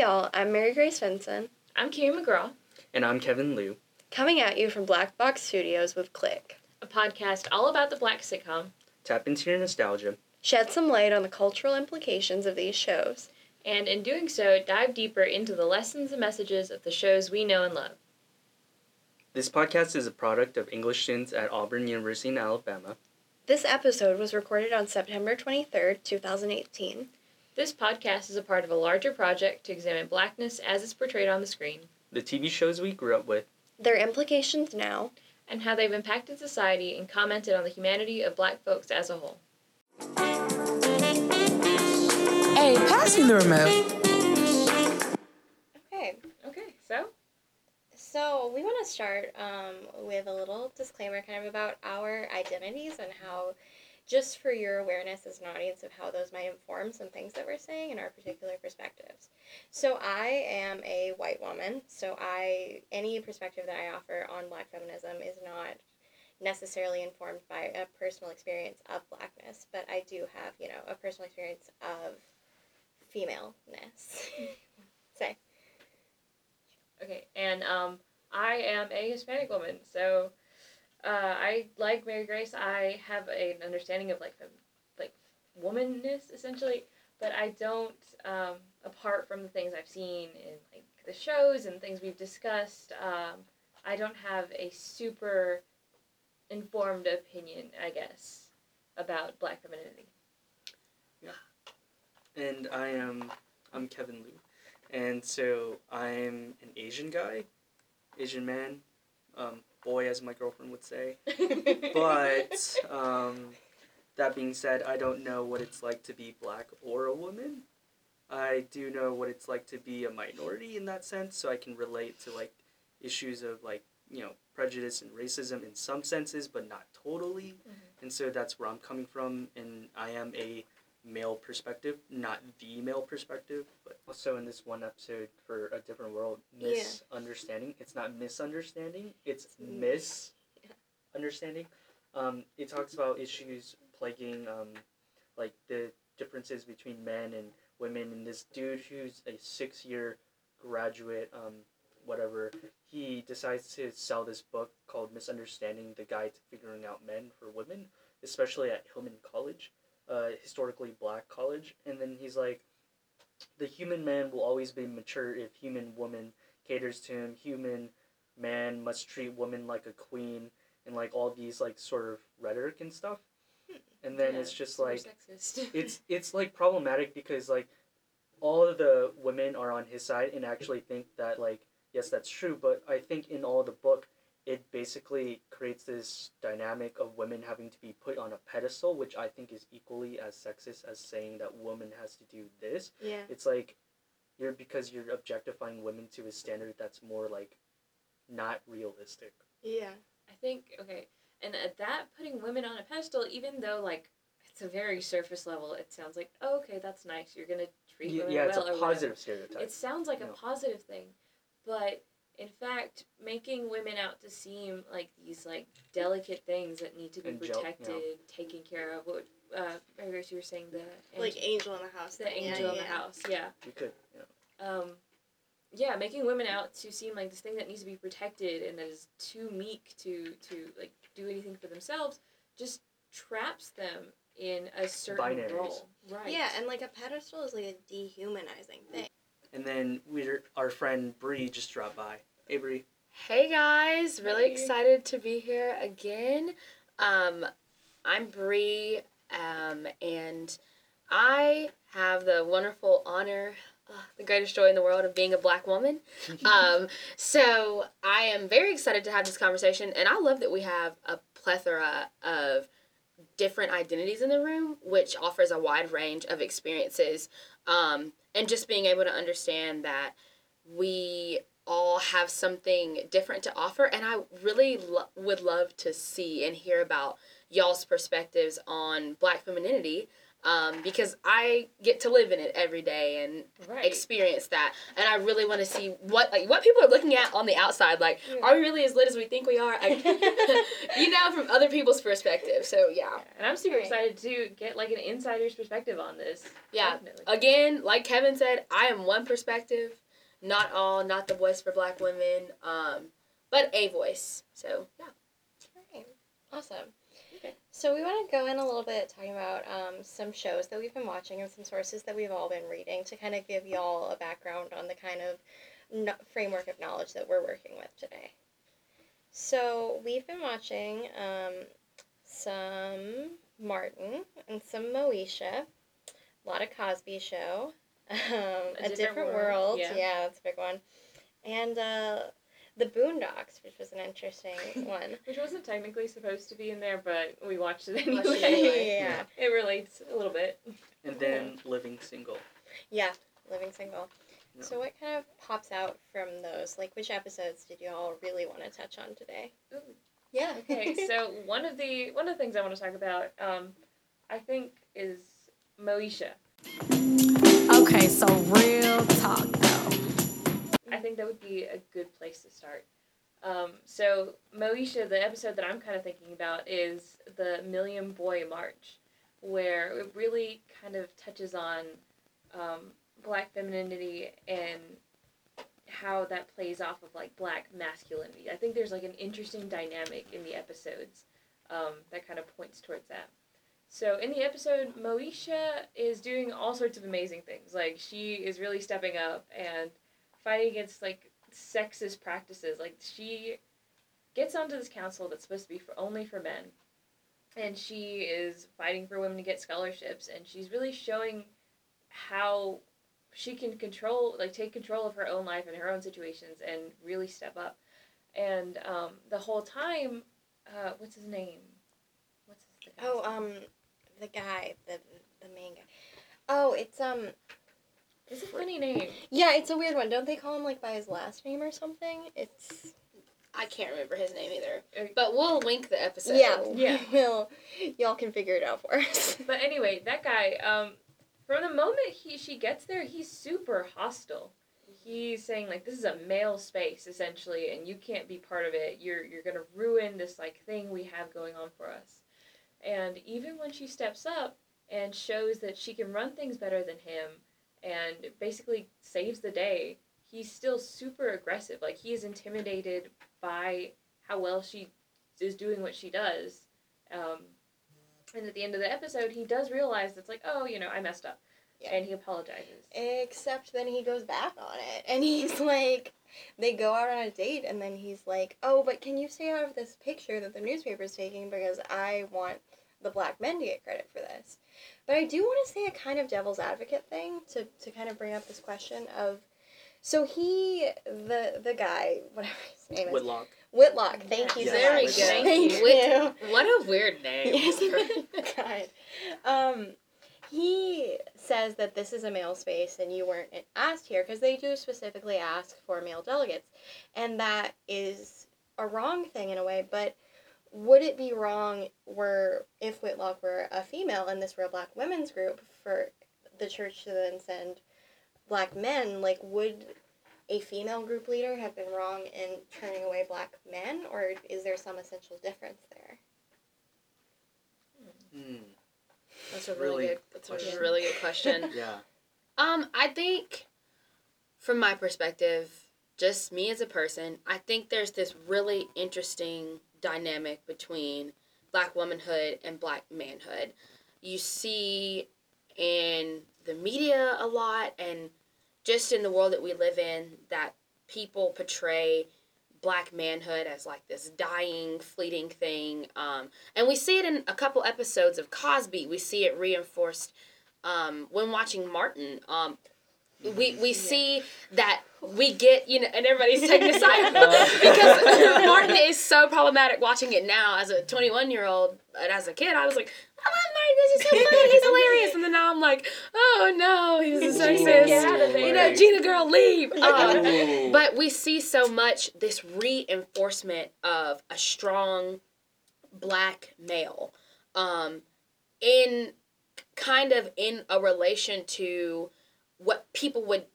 y'all, I'm Mary Grace Vinson, I'm Kiri McGraw, And I'm Kevin Liu. coming at you from Black Box Studios with Click. a podcast all about the black sitcom, Tap into your nostalgia. Shed some light on the cultural implications of these shows. and in doing so, dive deeper into the lessons and messages of the shows we know and love. This podcast is a product of English students at Auburn University in Alabama. This episode was recorded on September 23rd, 2018. This podcast is a part of a larger project to examine blackness as it's portrayed on the screen The TV shows we grew up with. Their implications now, and how they've impacted society and commented on the humanity of black folks as a whole. Hey, pass me the remote. Okay, Okay, so so we want to start um, with a little disclaimer kind of about our identities and how, just for your awareness as an audience of how those might inform some things that we're saying in our particular perspectives. So I am a white woman, so I any perspective that I offer on black feminism is not necessarily informed by a personal experience of blackness, but I do have, you know, a personal experience of femaleness. Say. okay, and um, I am a Hispanic woman, so uh, I like Mary Grace. I have an understanding of like fem- like womanness essentially, but I don't. Um, apart from the things I've seen in like the shows and things we've discussed, um, I don't have a super informed opinion, I guess, about Black femininity. Yeah, and I am I'm Kevin Liu. And so I'm an Asian guy, Asian man, um, boy as my girlfriend would say. But um, that being said, I don't know what it's like to be black or a woman. I do know what it's like to be a minority in that sense, so I can relate to like issues of like you know prejudice and racism in some senses, but not totally. And so that's where I'm coming from, and I am a male perspective, not the male perspective, but also in this one episode for a different world, misunderstanding. It's not misunderstanding; it's It's- misunderstanding. Um, it talks about issues plaguing, um, like the differences between men and women, and this dude who's a six-year graduate, um, whatever, he decides to sell this book called "Misunderstanding: The Guide to Figuring Out Men for Women," especially at Hillman College, uh, historically black college, and then he's like, "The human man will always be mature if human woman caters to him. Human man must treat woman like a queen." And like all these like sort of rhetoric and stuff, and then Yeah, it's just like it's it's like problematic because like all of the women are on his side and actually think that like yes that's true but i think in all the book it basically creates this dynamic of women having to be put on a pedestal which i think is equally as sexist as saying that woman has to do this Yeah. it's like you're because you're objectifying women to a standard that's more like not realistic Yeah. I think okay, and at that putting women on a pedestal, even though like it's a very surface level, it sounds like oh, okay, that's nice. You're gonna treat yeah, women yeah it's well a or whatever. positive stereotype It sounds like No. a positive thing, but in fact, making women out to seem like these like delicate things that need to be Angel- yeah. protected, taken care of. What uh, Mary Grace, you were saying the Like angel, angel in the house. the thing, yeah, angel in the house, yeah. you could you know. um, yeah, making women out to seem like this thing that needs to be protected and that is too meek to to like do anything for themselves just traps them in a certain Binaries. role. Right. Yeah, and like a pedestal is like a dehumanizing thing. and then we're our friend Bree just dropped by hey Bree Hey guys, really Hey. excited to be here again. Um, I'm Bree, um, and I have the wonderful honor, uh, the greatest joy in the world of being a black woman. Um, so I am very excited to have this conversation, and I love that we have a plethora of different identities in the room, which offers a wide range of experiences, um, and just being able to understand that we all have something different to offer and i really lo- would love to see and hear about y'all's perspectives on black femininity um, because I get to live in it every day and Right. experience that, and I really want to see what like what people are looking at on the outside. Like, are we really as lit as we think we are? Like, you know, from other people's perspective. So yeah, and I'm super excited to get like an insider's perspective on this. Yeah. Definitely. again, like Kevin said, I am one perspective, not all, not the voice for Black women, um, but a voice. So yeah. Right. Awesome. Okay. So we want to go in a little bit talking about um, some shows that we've been watching and some sources that we've all been reading to kind of give y'all a background on the kind of no- framework of knowledge that we're working with today. So we've been watching um, some Martin and some Moesha, a lot of Cosby Show, um, a, Different different, World, world. yeah. Yeah. that's a big one, and uh, the Boondocks, which was an interesting one. Which wasn't technically supposed to be in there, but we watched it Watched anyway. it anyway. yeah. It relates a little bit. And then living single. Yeah, living single. Yeah. So what kind of pops out from those? Like which episodes did you all really want to touch on today? Ooh. Yeah. Okay, so one of the one of the things I want to talk about, um, I think, is Moesha. Okay, so real talk though. I think that would be a good place to start. Um, so Moesha, the episode that I'm kind of thinking about is the Million Boy March, where it really kind of touches on um, black femininity and how that plays off of like black masculinity. I think there's like an interesting dynamic in the episodes um, that kind of points towards that. So in the episode, Moesha is doing all sorts of amazing things. Like she is really stepping up and fighting against like sexist practices. Like she gets onto this council that's supposed to be for only for men, and she is fighting for women to get scholarships, and she's really showing how she can control, like take control of her own life and her own situations, and really step up. And um, the whole time, uh, what's his name? What's his guy's Oh, um, the guy, the the main guy. Oh, it's um, it's a funny name. yeah, it's a weird one. Don't they call him like by his last name or something? It's I can't remember his name either, but we'll link the episode. yeah, Yeah. We'll, y'all can figure it out for us. But anyway, that guy, um, from the moment he she gets there, he's super hostile. He's saying like this is a male space essentially, and you can't be part of it. You're you're gonna ruin this like thing we have going on for us. And even when she steps up and shows that she can run things better than him, and basically saves the day, he's still super aggressive. Like he is intimidated by how well she is doing what she does. Um, and at the end of the episode, he does realize it's like, oh, you know, I messed up, Yeah. and he apologizes. Except then he goes back on it, and he's like, they go out on a date, and then he's like, oh, but can you stay out of this picture that the newspaper's taking because I want the black men to get credit for this. But I do want to say a kind of devil's advocate thing to, to kind of bring up this question of, so he, the the guy, whatever his name is, Whitlock. Whitlock. Thank you Yes. so There we much. go. Thank you. Whit- what a weird name. Yes, God. Um, he says that this is a male space and you weren't asked here because they do specifically ask for male delegates, and that is a wrong thing in a way. But would it be wrong were if Whitlock were a female and this were a black women's group for the church to then send black men? Like, would a female group leader have been wrong in turning away black men, or is there some essential difference there? Hmm. That's a really, Really good. That's a question. really good question. Yeah. Um, I think, from my perspective, just me as a person, I think there's this really interesting dynamic between black womanhood and black manhood. You see in the media a lot and just in the world that we live in that people portray black manhood as like this dying, fleeting thing. Um, and we see it in a couple episodes of Cosby. We see it reinforced um, when watching Martin. Um, we we see that we get you know, and everybody's taking a side because Martin is so problematic. Watching it now as a 21 year old, and as a kid, I was like, I love Martin. This is so funny. He's hilarious. And then now I'm like, oh no, he's a Ooh, sexist. Get out of there. You know, Gina girl, leave. Um, but we see so much this reinforcement of a strong black male um, in kind of in a relation to what people would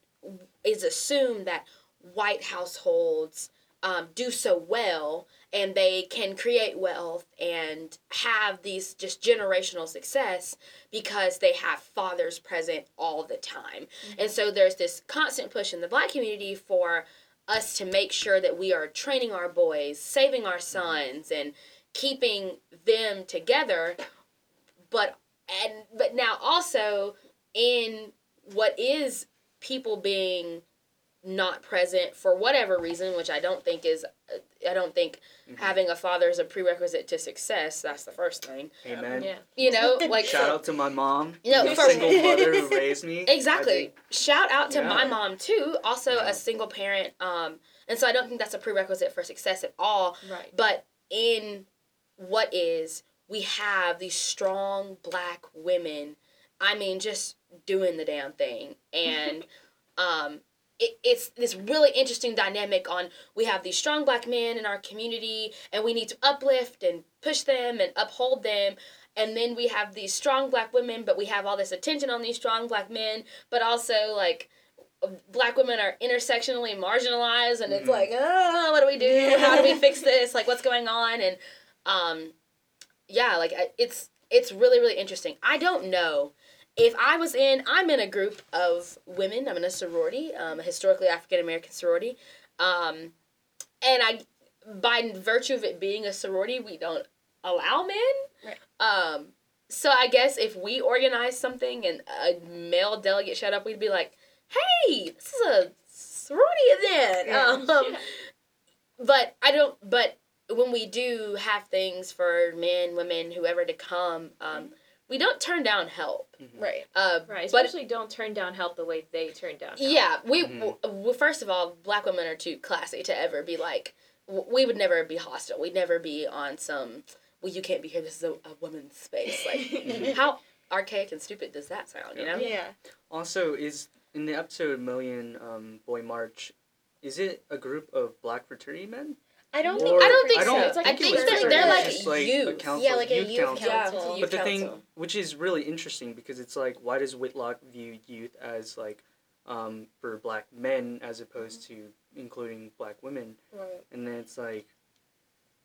is assumed that white households um, do so well and they can create wealth and have these just generational success because they have fathers present all the time. And so there's this constant push in the black community for us to make sure that we are training our boys, saving our sons and keeping them together. But and but now also in what is people being not present for whatever reason which i don't think is i don't think Mhm. having a father is a prerequisite to success that's the first thing Amen. Yeah. you know like Shout out to my mom, No, the for- single mother who raised me. Exactly. Shout out to my mom too, also Yeah. a single parent. Um, and so I don't think that's a prerequisite for success at all. Right. But in what is, we have these strong black women. I mean, just doing the damn thing, and um, it, it's this really interesting dynamic on we have these strong black men in our community and we need to uplift and push them and uphold them. And then we have these strong black women but we have all this attention on these strong black men. But also like black women are intersectionally marginalized and it's Mhm. like oh what do we do? How do we fix this? Like what's going on? And um yeah like it's it's really really interesting. I don't know if I was in, I'm in a group of women. I'm in a sorority, um, a historically African American sorority, um, and I, by virtue of it being a sorority, we don't allow men. Right. Um, so I guess if we organize something and a male delegate showed up, we'd be like, "Hey, this is a sorority event." Yeah. Um, Yeah. But I don't. But when we do have things for men, women, whoever to come, um, we don't turn down help. Right. Uh, Right. But Especially don't turn down help the way they turn down help. yeah, we Mhm. w- w- first of all, black women are too classy to ever be like. w- We would never be hostile. We'd never be on some. Well, you can't be here. This is a, a woman's space. Like, how archaic and stupid does that sound? You know. Yeah. Also, is in the episode Million um, Boy March, is it a group of black fraternity men? I don't think. I don't think I so. don't It's like I a think that they're like like youth. council, Yeah, like a youth youth council. Yeah, council. youth But the thing, which is really interesting, because it's like, why does Whitlock view youth as like, um, for black men as opposed to including black women? Right. And then it's like,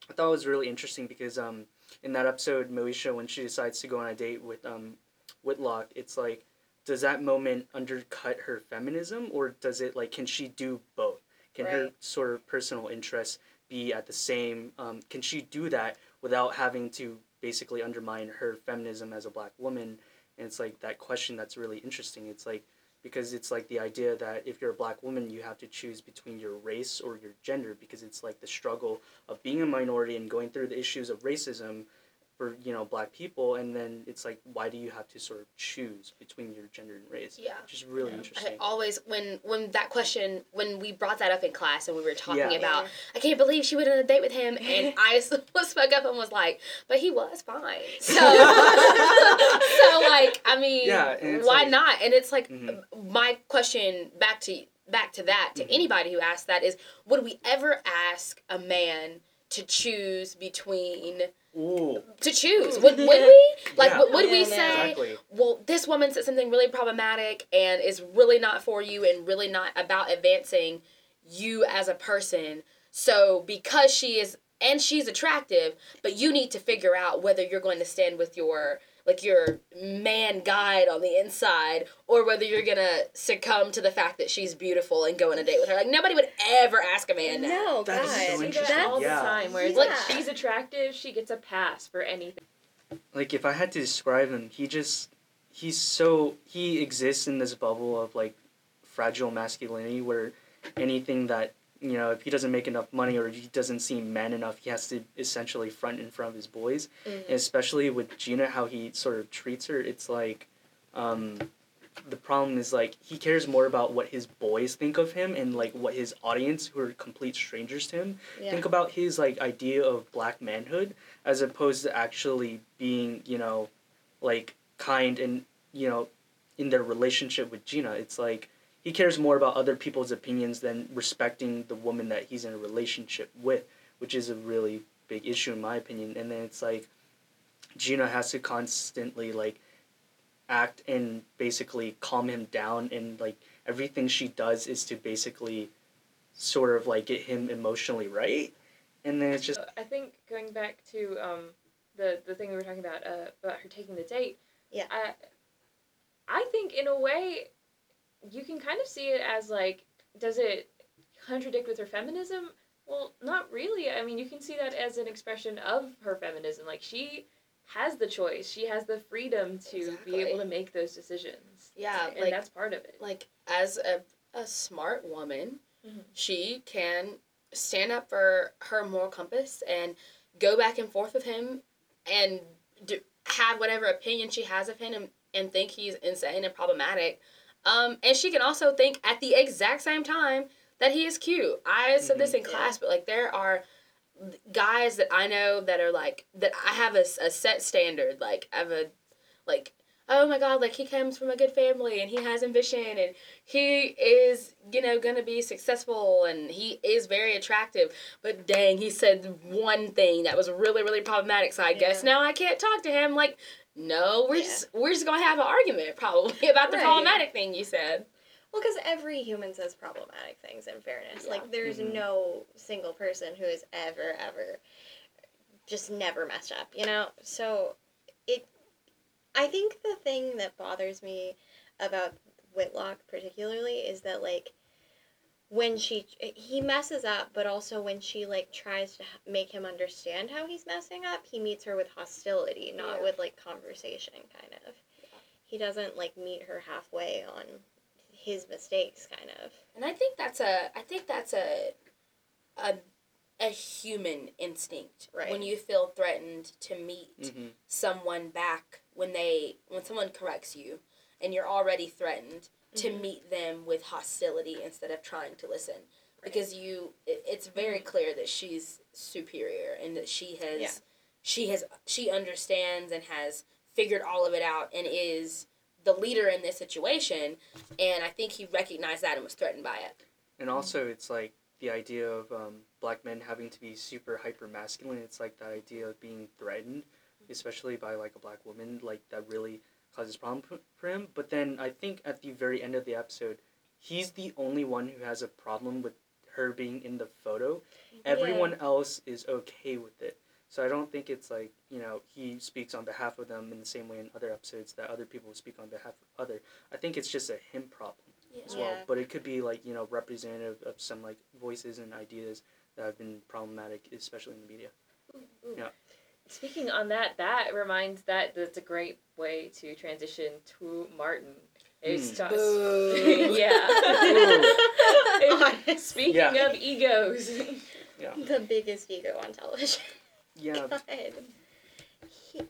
I thought it was really interesting because um, in that episode, Moesha, when she decides to go on a date with um, Whitlock, it's like, does that moment undercut her feminism, or does it like, can she do both? Can her sort of personal interests be at the same? Um, can she do that without having to basically undermine her feminism as a black woman? And it's like that question that's really interesting. It's like because it's like the idea that if you're a black woman, you have to choose between your race or your gender because it's like the struggle of being a minority and going through the issues of racism for you know black people, and then it's like why do you have to sort of choose between your gender and race? Yeah. which is really Yeah. I interesting. always when when that question when we brought that up in class and we were talking Yeah. about I can't believe she went on a date with him and I s- spoke up and was like, but he was fine. So so like I mean, Yeah, why like- not? And it's like Mhm. my question back to back to that to Mhm. anybody who asked that is would we ever ask a man to choose between Ooh, to choose would, would we like Yeah. would, would we Yeah, say exactly. well, this woman said something really problematic and is really not for you and really not about advancing you as a person. So, because she is, and she's attractive, but you need to figure out whether you're going to stand with your, like, your man guide on the inside or whether you're going to succumb to the fact that she's beautiful and go on a date with her. Like, nobody would ever ask a man that. No, That is God. so I see interesting. that all Yeah. the time. Where it's Yeah. like she's attractive, she gets a pass for anything. like if I had to describe him, he just he's so he exists in this bubble of like fragile masculinity where anything that you know if he doesn't make enough money or he doesn't seem man enough, he has to essentially front in front of his boys. And especially with Gina, how he sort of treats her, it's like um, the problem is like he cares more about what his boys think of him and like what his audience who are complete strangers to him Yeah. think about his like idea of black manhood as opposed to actually being you know like kind and you know in their relationship with gina it's like he cares more about other people's opinions than respecting the woman that he's in a relationship with which is a really big issue in my opinion and then it's like gina has to constantly like act and basically calm him down and like everything she does is to basically sort of like get him emotionally right and then it's just I think going back to um, the the thing we were talking about uh, about her taking the date. Yeah. I I think in a way, you can kind of see it as like, does it contradict with her feminism? Well, not really. I mean, you can see that as an expression of her feminism. Like she has the choice. She has the freedom to Exactly. be able to make those decisions. Yeah, and like- that's part of it. like as a, a smart woman Mhm. she can stand up for her moral compass and go back and forth with him and do, have whatever opinion she has of him and, and think he's insane and problematic um, and she can also think at the exact same time that he is cute. I said this in Mhm. class but like there are guys that i know that are like that i have a, a set standard like i have a like oh my god like he comes from a good family and he has ambition and he is you know gonna be successful and he is very attractive. But dang he said one thing that was really really problematic. So i guess now i can't talk to him like no we're Yeah. just we're just gonna have an argument probably about the Right. problematic thing you said Well, because every human says problematic things. In fairness, Yeah. like there's Mhm. no single person who has ever, ever, just never messed up. You know. So, it. I think the thing that bothers me about Whitlock particularly is that like when she he messes up but also when she like tries to make him understand how he's messing up he meets her with hostility not Yeah. with like conversation kind of he doesn't like meet her halfway on his mistakes kind of and i think that's a i think that's a a, a human instinct Right. when you feel threatened to meet mhm. someone back when they when someone corrects you and you're already threatened to Mhm. meet them with hostility instead of trying to listen because you it, it's very Mhm. clear that she's superior and that she has Yeah. she has she understands and has figured all of it out and is the leader in this situation and i think he recognized that and was threatened by it and also it's like the idea of um, black men having to be super hyper masculine it's like the idea of being threatened especially by like a black woman like that really causes problem for him but then i think at the very end of the episode he's the only one who has a problem with her being in the photo everyone else is okay with it so i don't think it's like you know he speaks on behalf of them in the same way in other episodes that other people speak on behalf of other i think it's just a him problem as well. Yeah. But it could be like you know representative of some like voices and ideas that have been problematic, especially in the media. Speaking on that, that reminds that that's a great way to transition to Martin. It's hmm. just- yeah. Speaking Yeah. of egos, yeah. the biggest ego on television Yeah, God. He,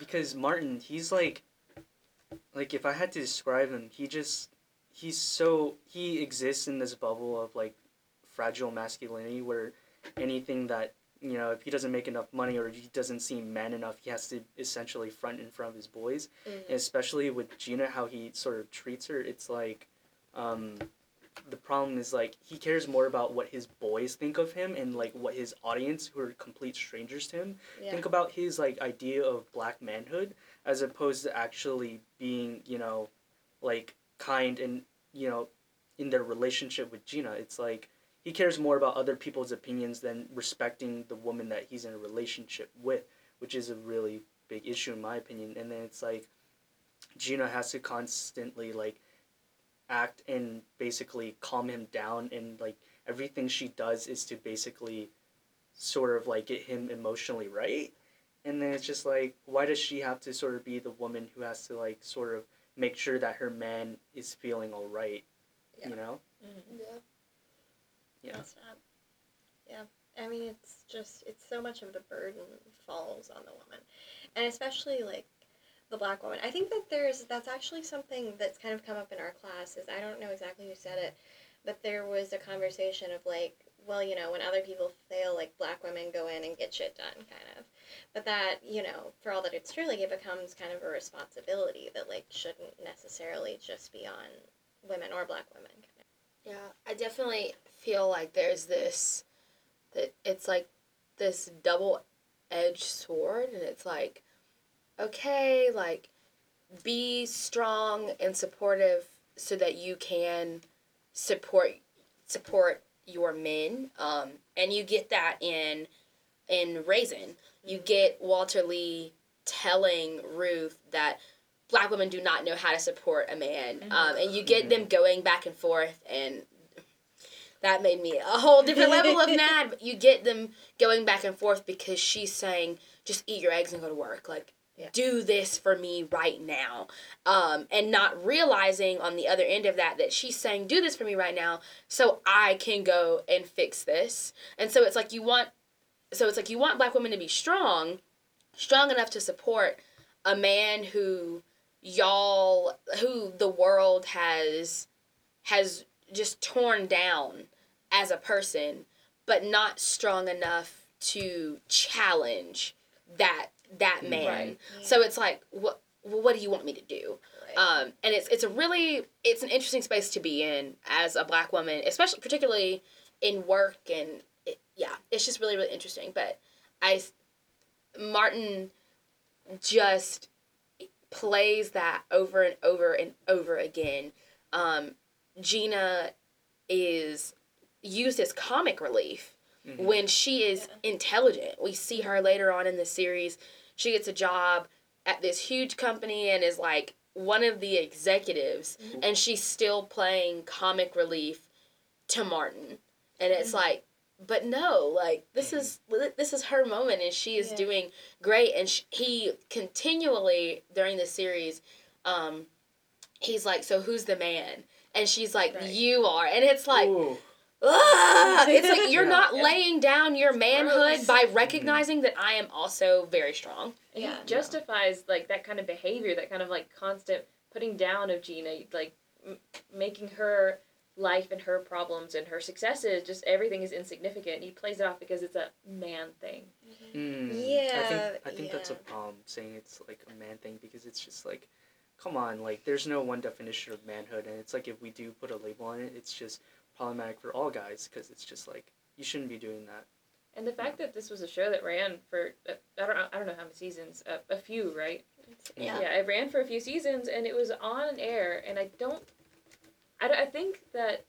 because Martin, he's like, like if I had to describe him, he just he's so he exists in this bubble of like fragile masculinity where anything that you know if he doesn't make enough money or he doesn't seem man enough he has to essentially front in front of his boys mm, and especially with Gina, how he sort of treats her, it's like, um, the problem is like he cares more about what his boys think of him and like what his audience, who are complete strangers to him, yeah. think about his like idea of black manhood as opposed to actually being, you know, like kind and you know, in their relationship with Gina. It's like he cares more about other people's opinions than respecting the woman that he's in a relationship with, which is a really big issue in my opinion. And then it's like Gina has to constantly like act and basically calm him down and like everything she does is to basically sort of like get him emotionally right. And then it's just like why does she have to sort of be the woman who has to like sort of make sure that her man is feeling all right, Yeah. you know? Mm-hmm. yeah Yeah. Not- Yeah. I mean, it's just, it's so much of the burden falls on the woman. And especially, like, the black woman. I think that there's, that's actually something that's kind of come up in our classes. I don't know exactly who said it, but there was a conversation of, like, well, you know, when other people fail, like, black women go in and get shit done, kind of. But that, you know, for all that it's true, like, it becomes kind of a responsibility that, like, shouldn't necessarily just be on women or black women. Yeah, I definitely feel like there's this that it's like this double edged sword and it's like okay, like be strong and supportive so that you can support support your men um, and you get that in in raisin. You get walter lee telling ruth that black women do not know how to support a man um, and you get them going back and forth and that made me a whole different level of mad. But you get them going back and forth because she's saying just eat your eggs and go to work. Like Yeah. do this for me right now. Um, and not realizing on the other end of that that she's saying do this for me right now so i can go and fix this. And so it's like you want so it's like you want black women to be strong strong enough to support a man who y'all who the world has has just torn down as a person but not strong enough to challenge that that man Right. so it's like what what do you want me to do um, and it's it's a really it's an interesting space to be in as a black woman, especially particularly in work and it, yeah, it's just really really interesting. But I Martin just plays that over and over and over again. Um, Gina is used as comic relief Mhm. when she is intelligent. We see her later on in the series. She gets a job at this huge company and is like one of the executives, and she's still playing comic relief to Martin. And it's like, but no, like this is this is her moment, and she is Yeah. doing great. And sh- he continually during the series, um, he's like, so who's the man? And she's like, Right. you are, and it's like, Ooh. it's like you're Yeah. not laying down your manhood by recognizing that I am also very strong. And Yeah. he justifies like that kind of behavior, that kind of like constant putting down of Gina, like m- making her life and her problems and her successes just everything is insignificant. He plays it off because it's a man thing. Mm. I Yeah, think I think that's a problem saying it's like a man thing because it's just like, come on, like there's no one definition of manhood, and it's like if we do put a label on it, it's just problematic for all guys because it's just like you shouldn't be doing that. And the fact that this was a show that ran for uh, I don't know I don't know how many seasons, uh, a few, right? Yeah. Yeah, it ran for a few seasons and it was on air, and I don't. I, don't- I think that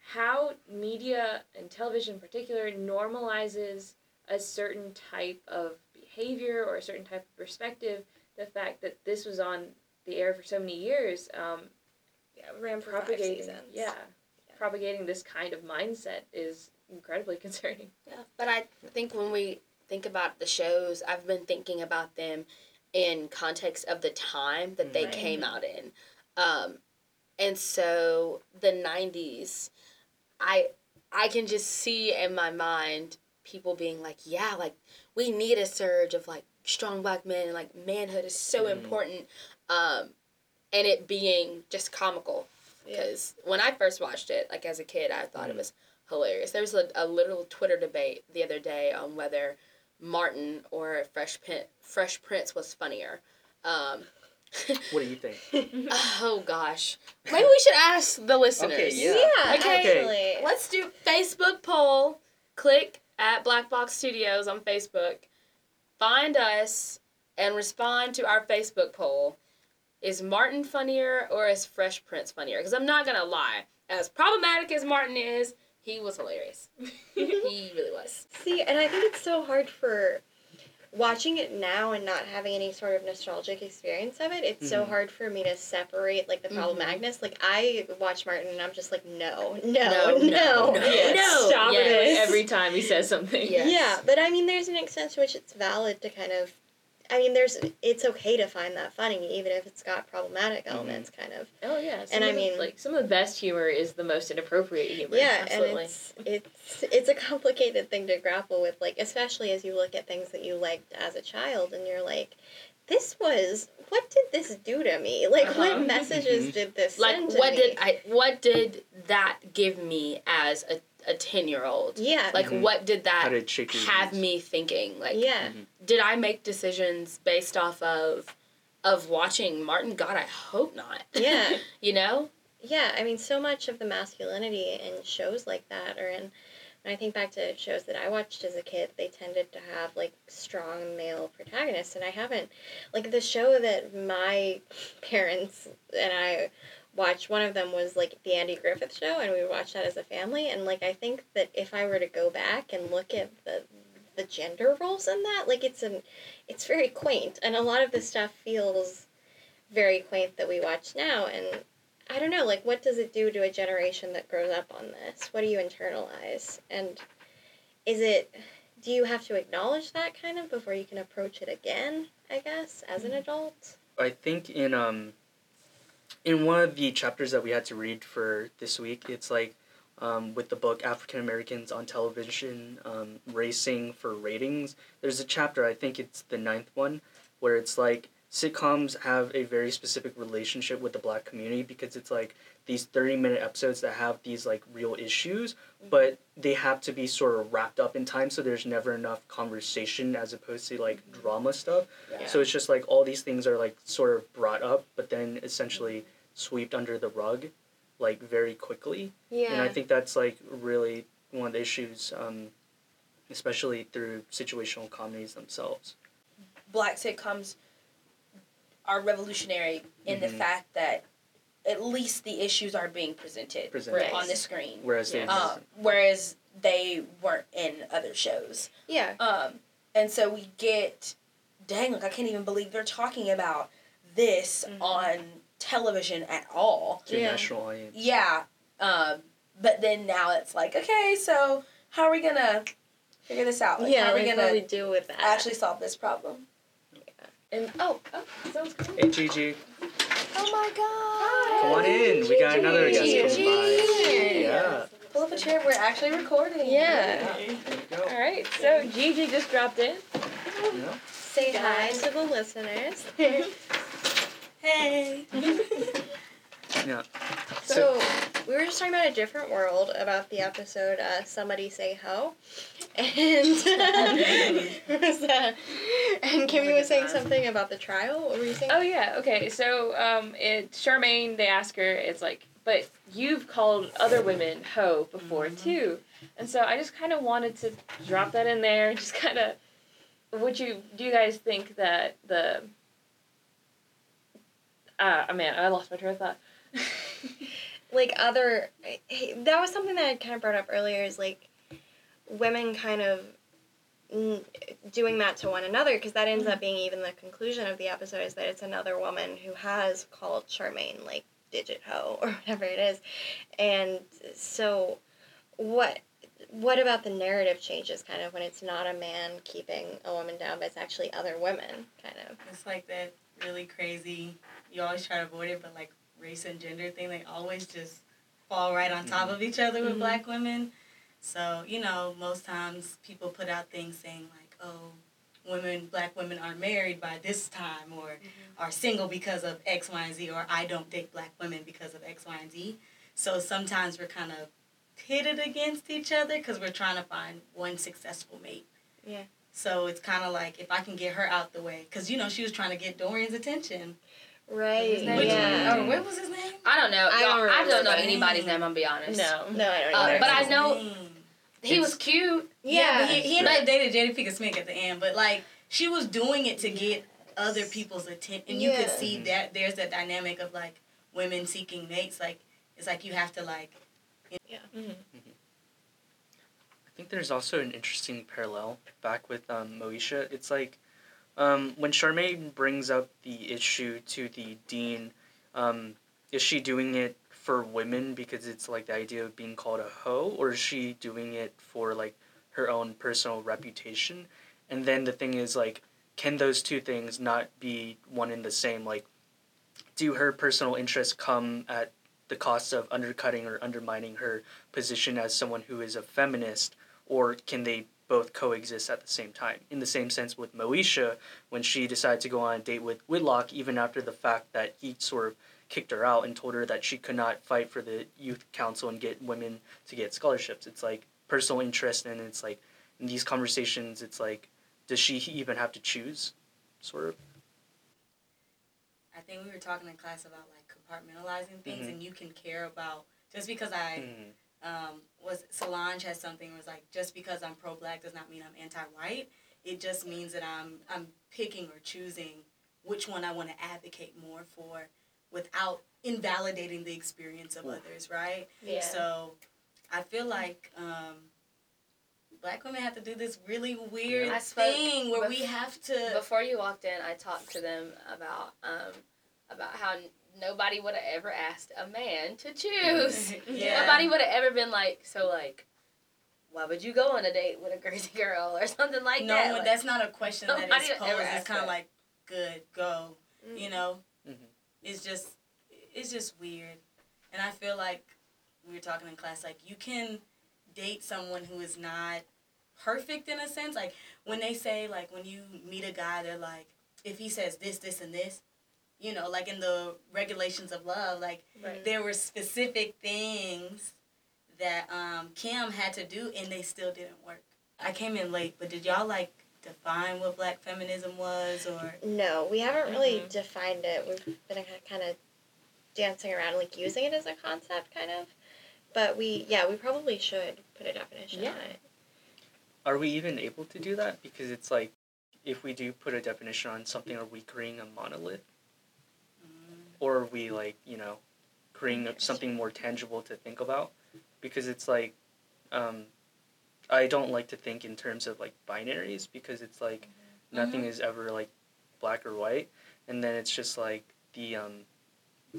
how media and television in particular normalizes a certain type of behavior or a certain type of perspective, the fact that this was on the air for so many years, um, Yeah, ran for five propagating, seasons. yeah, propagating this kind of mindset is incredibly concerning. Yeah, but I think when we think about the shows, I've been thinking about them in context of the time that they Right. came out in. Um, and so the 90s, I I can just see in my mind people being like, yeah, like we need a surge of like strong black men and like manhood is so Mhm. important. Um, and it being just comical Yeah. because when I first watched it, like as a kid, I thought it Mhm. was hilarious. There was a, a literal Twitter debate the other day on whether Martin or Fresh Prince, Fresh Prince was funnier. Um, What do you think? oh gosh, maybe we should ask the listeners. Okay, yeah. Yeah, Okay. actually. Let's do Facebook poll. Click at Black Box Studios on Facebook. Find us and respond to our Facebook poll. Is Martin funnier or is Fresh Prince funnier? Because I'm not gonna lie, as problematic as Martin is, he was hilarious. he really was. See, and I think it's so hard for watching it now and not having any sort of nostalgic experience of it. It's so Mhm. hard for me to separate like the Mhm. problematicness. Like I watch Martin and I'm just like, no, no, No, no, no, no, Yes. stop Yes. this. Every time he says something. Yes. Yeah, but I mean, there's an extent to which it's valid to kind of. I mean, there's it's okay to find that funny, even if it's got problematic elements, kind of. Oh yeah, some And I mean- like some of the best humor is the most inappropriate humor. Yeah, absolutely. and it's it's it's a complicated thing to grapple with, like especially as you look at things that you liked as a child, and you're like, this was what did this do to me? Like, Uh-huh. what messages Mhm. did this Like, send to what me? did I? What did that give me as a a ten year old? Yeah, Like, Mhm. what did that did it shape your have views? me thinking? Like, yeah, did I make decisions based off of of watching Martin? God, I hope not. Yeah. you know? yeah. I mean, so much of the masculinity in shows like that, or in And I think back to shows that I watched as a kid, they tended to have like strong male protagonists. And I haven't, like the show that my parents and I watched, one of them was like the Andy Griffith show, and we watched that as a family. And like I think that if I were to go back and look at the the gender roles in that, like it's an it's very quaint, and a lot of the stuff feels very quaint that we watch now. And I don't know, like what does it do to a generation that grows up on this? What do you internalize? And is it do you have to acknowledge that kind of before you can approach it again, I guess, as an adult? I think in um in one of the chapters that we had to read for this week, it's like um, with the book African Americans on Television, um, Race-ing for Ratings. There's a chapter, I think it's the ninth one, where it's like sitcoms have a very specific relationship with the black community because it's like these 30 minute episodes that have these like real issues but they have to be sort of wrapped up in time so there's never enough conversation as opposed to like drama stuff Yeah. so it's just like all these things are like sort of brought up but then essentially swept under the rug like very quickly Yeah. and i think that's like really one of the issues um, especially through situational comedies themselves black sitcoms are revolutionary in the Mhm. fact that at least the issues are being presented Presented. on the screen, whereas they Yes. um, whereas they weren't in other shows. yeah. Um, and so we get, dang, like I can't even believe they're talking about this Mhm. on television at all. to Yeah. national audience Yeah. Um, but then now it's like, okay, so how are we gonna figure this out? Like, yeah, how are we like gonna what do with that? actually solve this problem? And oh, oh, someone's coming. hey gigi Oh my god! come on in we got another guest Gigi. coming by Gigi. yeah Pull up a chair. We're actually recording. Yeah. there you go All right, so Gigi just dropped in. Yeah. Say hi to the listeners. Hey. Yeah. So we were just talking about a different world about the episode uh, "Somebody Say Ho," and was that? And Kimmy was saying something about the trial. What were you saying? Oh yeah, okay. So um, it Charmaine, they ask her, it's like, but you've called other women hoe before too, and so I just kind of wanted to drop that in there. Just kind of, would you do you guys think that the? Uh, oh man, I lost my train of thought. like other that was something that I kind of brought up earlier is like women kind of doing that to one another because that ends up mm-hmm. being even the conclusion of the episode is that it's another woman who has called Charmaine like digit hoe or whatever it is and so what what about the narrative changes kind of when it's not a man keeping a woman down but it's actually other women kind of It's like that really crazy. You always try to avoid it, but like race and gender thing, they always just fall right on top of each other with Mhm. black women. So you know, most times people put out things saying like, "Oh, women, black women are married by this time, or are single because of X, Y, and Z, or I don't date black women because of X, Y, and Z." So sometimes we're kind of pitted against each other because we're trying to find one successful mate. Yeah. So it's kind of like if I can get her out the way, because you know she was trying to get Dorian's attention. Right Which- yeah Or what was his name? I don't know. I don't I don't know the anybody's name. name. I'm gonna be honest. No. no I don't Uh, but I know- name. He was cute. yeah but he, he ended But- up dating Jada Pinkett Smith at the end. But like she was doing it to get other people's attention, and you could see that there's that dynamic of like women seeking mates. Like it's like you have to like Mhm. I think there's also an interesting parallel back with um, Moesha. It's like um, when Charmaine brings up the issue to the dean, um, is she doing it for women because it's like the idea of being called a hoe, or is she doing it for like her own personal reputation? And then the thing is like, can those two things not be one and the same? Like, do her personal interests come at the cost of undercutting or undermining her position as someone who is a feminist, or can they both coexist at the same time? In the same sense with Moesha, when she decided to go on a date with Whitlock, even after the fact that he sort of kicked her out and told her that she could not fight for the youth council and get women to get scholarships. It's like personal interest, and it's like in these conversations, it's like, does she even have to choose, sort of? I think we were talking in class about like compartmentalizing things, Mhm. and you can care about just because I Mm-hmm. Um, was Solange has something where it's like just because I'm pro black does not mean I'm anti white. It just means that I'm I'm picking or choosing which one I want to advocate more for without invalidating the experience of others, right? Yeah. So I feel like um, black women have to do this really weird I thing where bef- we have to. Before you walked in, I talked to them about um, about how n- nobody would have ever asked a man to choose. Yeah. Nobody would have ever been like, so like, why would you go on a date with a crazy girl or something like no, that? No, Like, that's not a question that is nobody is ever posed. It's kind of like, good, go. Mm. You know, Mhm. it's just, it's just weird, and I feel like we were talking in class, like you can date someone who is not perfect in a sense. Like when they say, like when you meet a guy, they're like, if he says this, this, and this, you know, like in the regulations of love, like Right. there were specific things that um, Kim had to do, and they still didn't work. I came in late, but did y'all like define what Black feminism was, or No, we haven't really Mhm. defined it. We've been kind of dancing around, like using it as a concept, kind of. But we, yeah, we probably should put a definition Yeah. on it. Are we even able to do that? Because it's like, if we do put a definition on something, are we creating a monolith? Or are we like, you know, creating something more tangible to think about? Because it's like, um, I don't like to think in terms of like binaries because it's like nothing is ever like black or white, and then it's just like the um,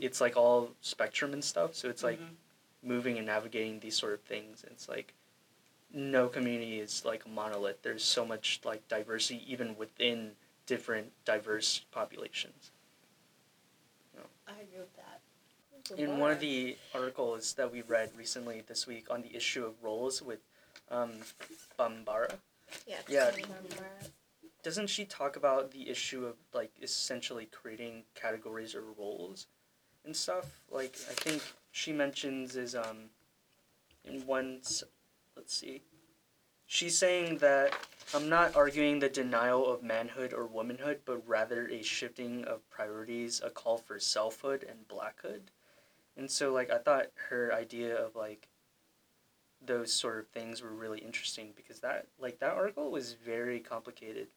it's like all spectrum and stuff. So it's like Mhm. moving and navigating these sort of things. It's like no community is like a monolith. There's so much like diversity even within different diverse populations. With that. In one of the articles that we read recently this week on the issue of roles with um, Bambara, Yeah. Yeah. doesn't she talk about the issue of like essentially creating categories or roles and stuff? Like I think she mentions is um in one let's see. She's saying that I'm not arguing the denial of manhood or womanhood, but rather a shifting of priorities, a call for selfhood and blackhood. And so like I thought her idea of like those sort of things were really interesting because that like that article was very complicated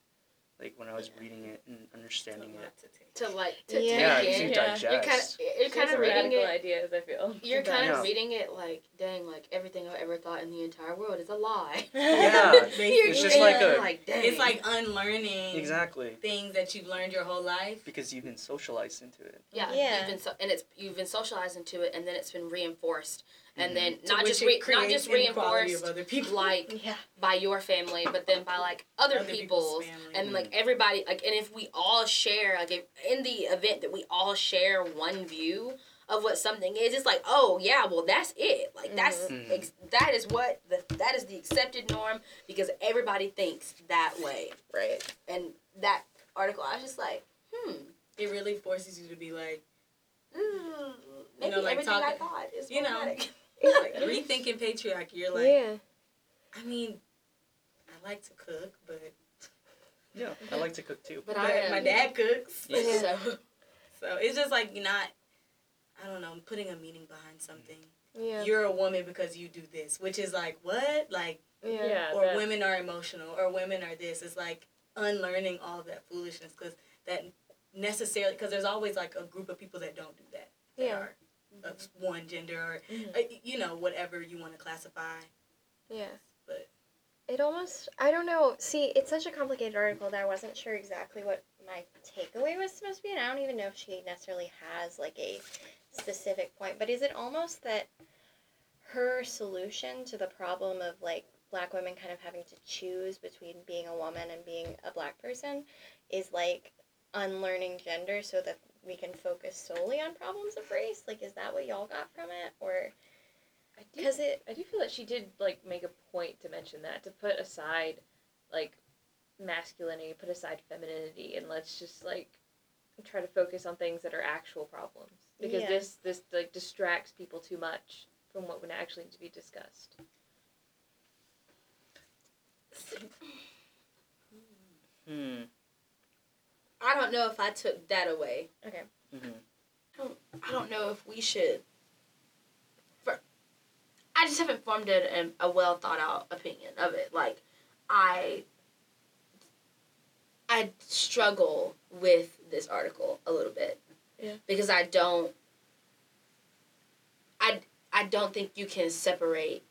like when I was reading it and understanding it. To like to Yeah, take to in. digest. You're kind of you're kind of reading radical it. ideas. I feel. You're kind of reading it like, dang, like everything I've ever thought in the entire world is a lie. Yeah, it's just like a- like, dang. It's like unlearning Exactly. things that you've learned your whole life. Because you've been socialized into it. yeah, Yeah. You've been so, and it's you've been socialized into it, and then it's been reinforced, and then to not just re- not just reinforced other people. like Yeah. by your family, but then by like other, Other people's, people's and like everybody like, and if we all share like if, in the event that we all share one view of what something is, it's like, oh yeah, well that's it. Like that's Mhm. ex- that is what the that is the accepted norm because everybody thinks that way, Right. and that article, I was just like, hmm. it really forces you to be like, Mm, maybe know, like everything I thought is you know. like rethinking patriarchy. You're like, yeah. I mean, I like to cook, but, Yeah, I like to cook too. But but I my dad cooks. Yeah. So So it's just like you're not, I don't know, putting a meaning behind something. Yeah. You're a woman because you do this, which is like what? Like, Yeah. Yeah. or that- women are emotional, or women are this. It's like unlearning all that foolishness because that necessarily because there's always like a group of people that don't do that. That Yeah. are of one gender or Mhm. uh, you know whatever you want to classify. Yeah. But It almost, I don't know. See, it's such a complicated article that I wasn't sure exactly what my takeaway was supposed to be, and I don't even know if she necessarily has like a specific point. But is it almost that her solution to the problem of like black women kind of having to choose between being a woman and being a black person is like unlearning gender so that we can focus solely on problems of race? Like, is that what y'all got from it? Or, I because it, I do feel that she did like make a point to mention that to put aside like masculinity, put aside femininity, and let's just like try to focus on things that are actual problems because Yeah. this this like distracts people too much from what would actually need to be discussed. Hmm. I don't know if I took that away. hmm I don't, I don't know if we should. For, I I just haven't formed a, a well thought out opinion of it. Like, I I struggle with this article a little bit. Yeah. Because I don't I I don't think you can separate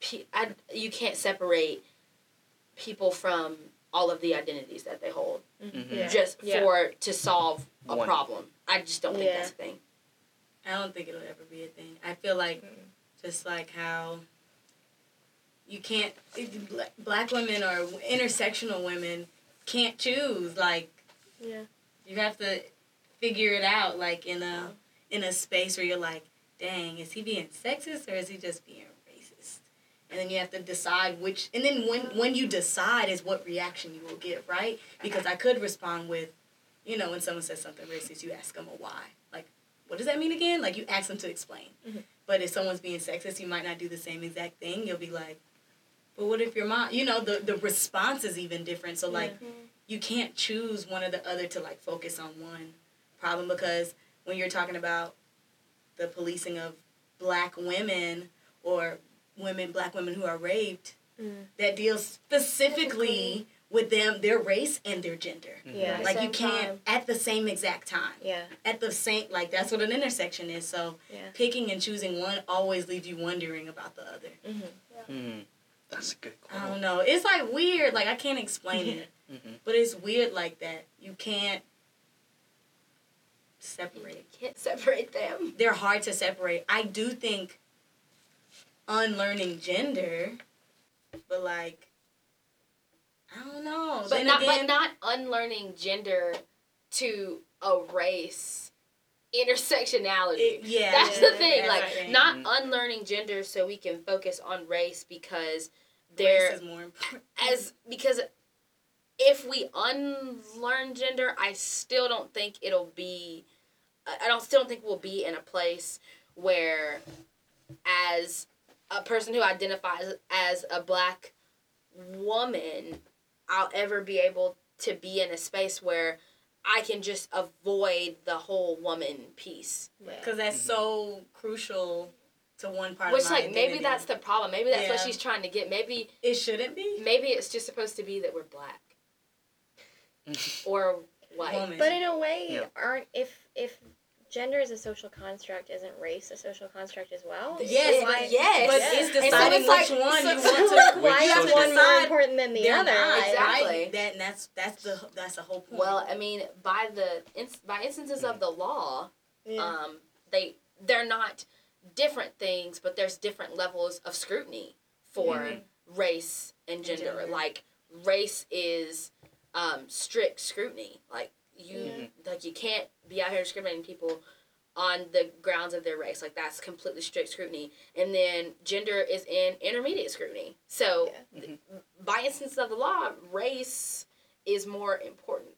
pe- I, you can't separate people from all of the identities that they hold Mhm. Yeah. just Yeah. for to solve a One. problem. I just don't think Yeah. that's a thing. I don't think it'll ever be a thing. I feel like Mm. just like how you can't it- bla- black women or intersectional women can't choose like Yeah. you have to figure it out like in a in a space where you're like dang is he being sexist or is he just being racist and then you have to decide which and then when when you decide is what reaction you will give right? Because i could respond with you know when someone says something racist you ask them a why. Like what does that mean again? Like you ask them to explain. Mhm. but if someone's being sexist you might not do the same exact thing. You'll be like but what if your mom you know the the response is even different. So like you can't choose one or the other to like focus on one problem because when you're talking about the policing of black women or women black women who are raped Mm. that deals specifically with them their race and their gender Yeah. like you can't time. at the same exact time Yeah. at the same like that's what an intersection is so Yeah. picking and choosing one always leaves you wondering about the other Hmm. That's a good question. i don't know it's like weird like i can't explain it Mhm. but it's weird like that you can't separate Can't separate them. they're hard to separate i do think unlearning gender but like i don't know But Then not again, but not unlearning gender to erase intersectionality. it- yeah That's yeah, the thing. that's Like the thing. not Mhm. unlearning gender so we can focus on race because Race there is more important as because if we unlearn gender, I still don't think it'll be. I I don't still don't think we'll be in a place where, as a person who identifies as a black woman, I'll ever be able to be in a space where I can just avoid the whole woman piece. because that's mm-hmm. so crucial to one part Which of my like maybe that's the problem. Maybe that's what she's trying to get. Maybe it shouldn't be maybe it's just supposed to be that we're black mm-hmm. or white. woman But in a way, Yeah. aren't if if gender is a social construct, isn't race a social construct as well? Yes, So why- but- yes. but Yeah. it's And so deciding it's like- which one so- you want to Like, why is social one more important than the they're other? not, Exactly. right? That, that's that's the that's the whole point. Well, I mean, by the by instances of the law, Yeah. um, they they're not different things, but there's different levels of scrutiny for Mhm. race and gender. gender. Like race is um, strict scrutiny. Like you Mhm. like you can't be out here discriminating people on the grounds of their race. Like that's completely strict scrutiny. And then gender is in intermediate scrutiny. So Yeah. th- by instance of the law, race is more important.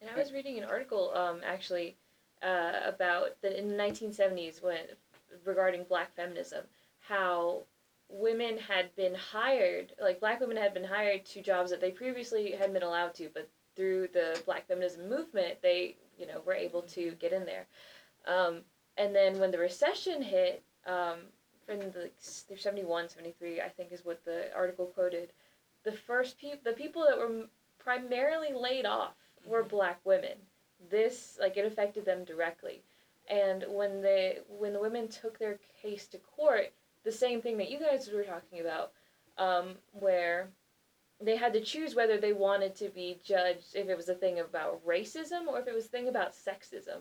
And I was reading an article, um, actually, uh, about that in the 1970s when regarding black feminism, how women had been hired, like black women had been hired to jobs that they previously had been allowed to, but through the black feminism movement, they, you know, were able to get in there. Um, and then when the recession hit, um, in the 71, 73, I think is what the article quoted, the first people, the people that were primarily laid off were black women. This like it affected them directly. And when they when the women took their case to court, the same thing that you guys were talking about, um, where they had to choose whether they wanted to be judged if it was a thing about racism or if it was a thing about sexism,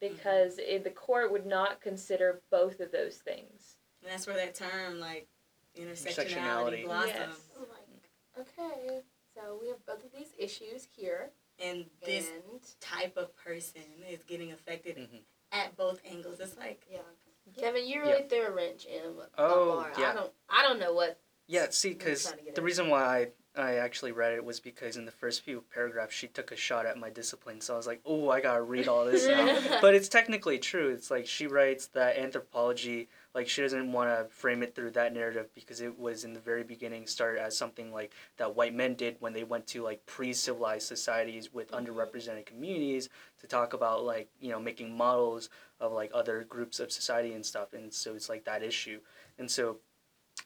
because it, the court would not consider both of those things. And that's where that term like intersectionality Intersectionality. blossoms. Yes. like, okay, so we have both of these issues here, And this and type of person is getting affected Mhm. at both angles. It's like yeah, Kevin, you really threw a wrench in Oh, bar. yeah. I don't, I don't know what. Yeah, see, because trying to get the it. reason why I, I actually read it was because in the first few paragraphs she took a shot at my discipline. So I was like, oh, I gotta read all this now. but it's technically true. It's like she writes that anthropology like she doesn't want to frame it through that narrative because it was in the very beginning started as something like that white men did when they went to like pre-civilized societies with mm-hmm. underrepresented communities to talk about like you know making models of like other groups of society and stuff and so it's like that issue and so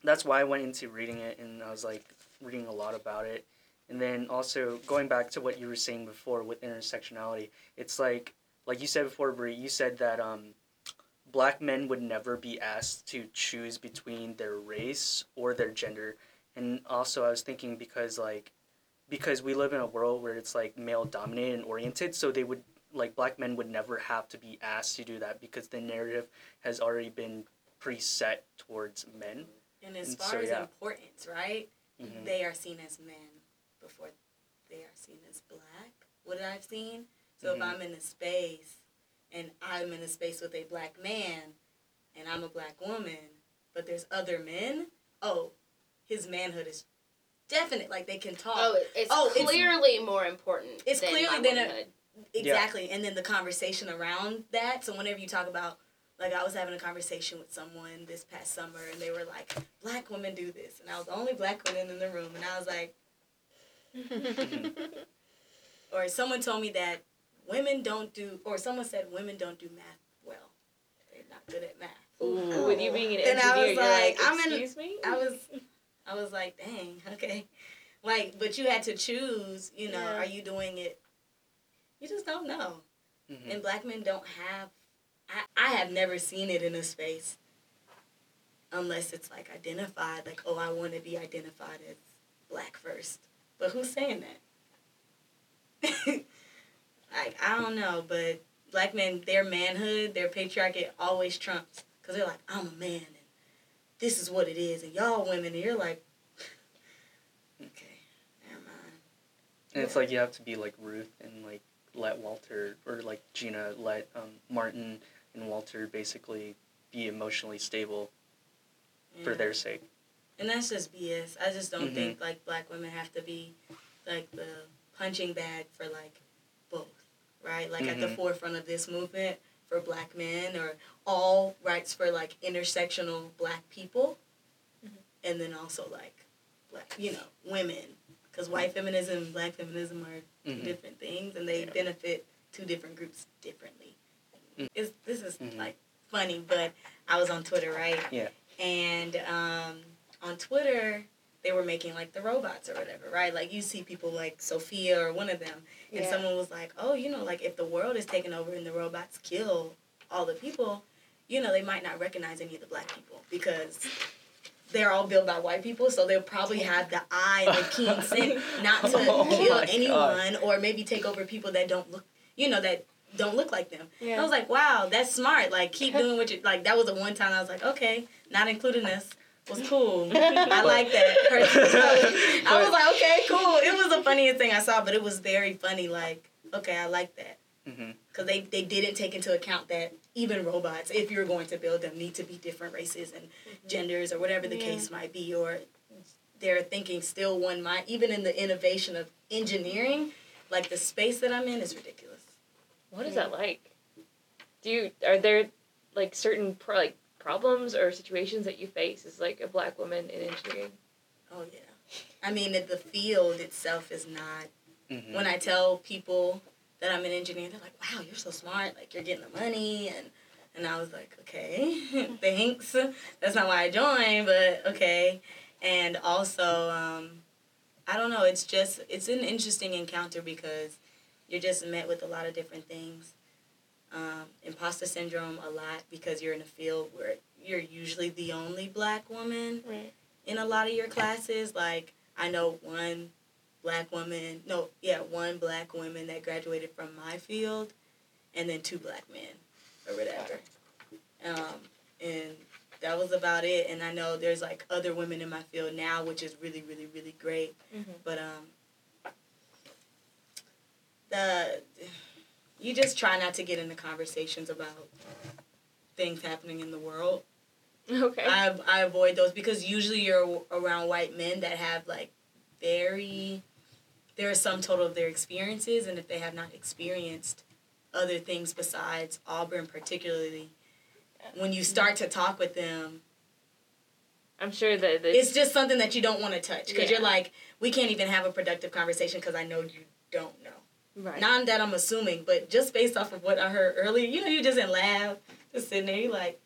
that's why i went into reading it and i was like reading a lot about it and then also going back to what you were saying before with intersectionality it's like like you said before Brie, you said that um black men would never be asked to choose between their race or their gender and also i was thinking because like because we live in a world where it's like male dominated and oriented so they would like black men would never have to be asked to do that because the narrative has already been preset towards men And as And far so, as yeah. importance, right? Mhm. They are seen as men before they are seen as black. What I've seen. So Mhm. if I'm in a space and I'm in a space with a black man and I'm a black woman, but there's other men, oh, his manhood is definite. Like they can talk. Oh, it's Oh, it's- clearly more important. It's than clearly my than a- womanhood. Exactly. And then the conversation around that. So whenever you talk about like I was having a conversation with someone this past summer and they were like, Black women do this and I was the only black woman in the room and I was like or someone told me that women don't do or someone said women don't do math well. They're not good at math. Ooh, with you being an engineer, And I engineer, was you're like, like, I'm in- excuse me. I was I was like, dang, okay. Like, but you had to choose, you know, Yeah. are you doing it you just don't know. Mhm. And black men don't have I, I have never seen it in a space unless it's like identified, like, oh I wanna be identified as black first. But who's saying that? like, I don't know, but black men, their manhood, their patriarchy always trumps. Because they're like, I'm a man and this is what it is. And y'all women, and you're like, okay, never mind. And it's like you have to be like Ruth and like let Walter or like Gina let um, Martin and Walter basically be emotionally stable for their sake. And that's just BS. I just don't Mhm. think like black women have to be like the punching bag for like both, right? Like at the Mhm. forefront of this movement for black men or all rights for like intersectional black people, and then also like black, you know, women, because white feminism and black feminism are 2 Mhm. different things, and they Yeah. benefit two different groups differently. Mm. It's, this is Mhm. like funny, but I was on Twitter, right? Yeah. And um, on Twitter, they were making like the robots or whatever, right? Like you see people like Sophia or one of them, and Yeah. someone was like, "Oh, you know, like if the world is taken over and the robots kill all the people, you know, they might not recognize any of the black people because." They're all built by white people, so they'll probably have the eye and the keen sense not to Oh kill anyone or maybe take over people that don't look, you know, that don't look like them. Yeah. I was like, wow, that's smart. Like, keep doing what you like. That was the one time I was like, okay, not including this was cool. I like that. I was like, okay, cool. It was the funniest thing I saw, but it was very funny. Like, okay, I like that mm-hmm. because they they didn't take into account that even robots, if you're going to build them, need to be different races and mm-hmm. genders or whatever the Yeah. case might be, or they're thinking still one mind. Even in the innovation of engineering, like the space that I'm in is ridiculous. What is that like? Do you are there like certain pro, like problems or situations that you face as like a black woman in engineering? Oh yeah. I mean, the field itself is not. hmm When I tell people that I'm an engineer, they're like, "Wow, you're so smart! Like you're getting the money," and and I was like, "Okay, thanks. That's not why I joined, but okay." And also, um, I don't know. It's just it's an interesting encounter because you're just met with a lot of different things. Um, imposter syndrome a lot because you're in a field where you're usually the only black woman Right. in a lot of your classes. Like I know one black woman, no, yeah, one black woman that graduated from my field, and then two black men, or whatever. Um, and that was about it. And I know there's like other women in my field now, which is really, really, really great. Mhm. But um, the you just try not to get into conversations about things happening in the world. Okay. I I avoid those because usually you're around white men that have like very they're a sum total of their experiences and if they have not experienced other things besides Auburn particularly when you start to talk with them, I'm sure that that- it's just something that you don't want to touch because Yeah. you're like, we can't even have a productive conversation because I know you don't know. Right. Not that I'm assuming, but just based off of what I heard earlier, you know, you just in lab, just sitting there, you like,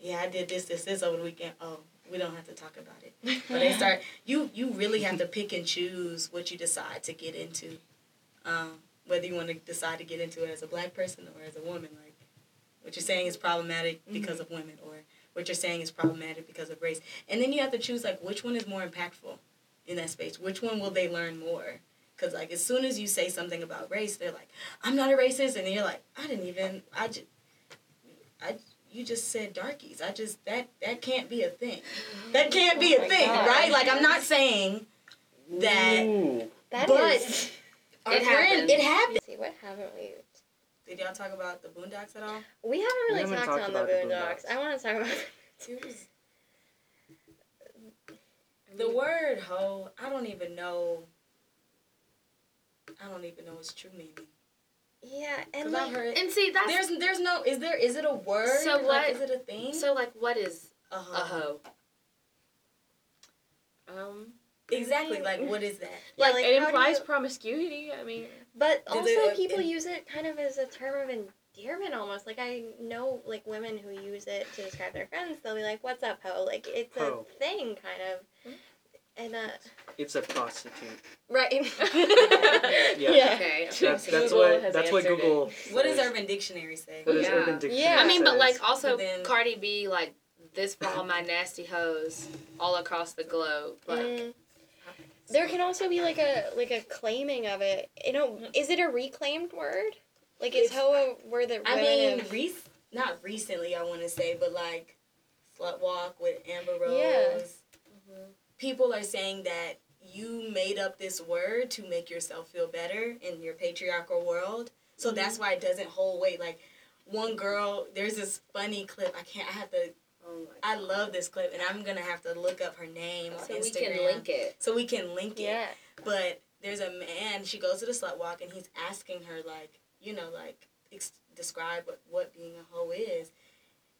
yeah, I did this, this, this over the weekend. Oh, we don't have to talk about it. But they start, you you really have to pick and choose what you decide to get into, um, whether you want to decide to get into it as a black person or as a woman. Like, what you're saying is problematic because of women, or what you're saying is problematic because of race. And then you have to choose like which one is more impactful in that space. Which one will they learn more? Because like as soon as you say something about race, they're like, "I'm not a racist," and you're like, "I didn't even. I just, I you just said darkies. I just that that can't be a thing. That mm-hmm. can't be Oh a thing, God. right? Like I'm not saying that. Ooh. That But- is- It happened. it happened. See, what haven't we? Did y'all talk about the Boondocks at all? We haven't really haven't talked, talked on the about the Boondocks. Boondocks. I want to talk about. It was the word hoe. I don't even know. I don't even know its true meaning. Yeah, and Cause like, I've heard And see, that's there's there's no is there is it a word? So Like, what- is it a thing? so like what is a a hoe? um, Exactly. Like what is that? yeah, like, like it implies you- promiscuity. I mean, But also, they, uh, people in- use it kind of as a term of endearment almost. Like, I know, like, women who use it to describe their friends. They'll be like, what's up, ho? Like, it's Ho. a thing, kind of. And, uh, It's a prostitute. right. Yeah. Yeah. Okay. That's, Google that's what that's what answered it. Google. What does. Urban Dictionary say? What does Yeah. Urban Dictionary Yeah. I mean, but like also But then- Cardi B, like this for all my nasty hoes all across the globe. Like Mm. There can also be like a like a claiming of it. You know, is it a reclaimed word? Like is It's- ho a word that I mean, have- rec- not recently, I want to say, but like Slut Walk with Amber Rose. Yeah. People are saying that you made up this word to make yourself feel better in your patriarchal world. So mm-hmm. that's why it doesn't hold weight. Like one girl, there's this funny clip. I can't. I have to. oh I love this clip, and I'm gonna have to look up her name on so Instagram we can link it. so we can link it. yeah. But there's a man. She goes to the slut walk, and he's asking her like, you know, like ex- describe what what being a hoe is,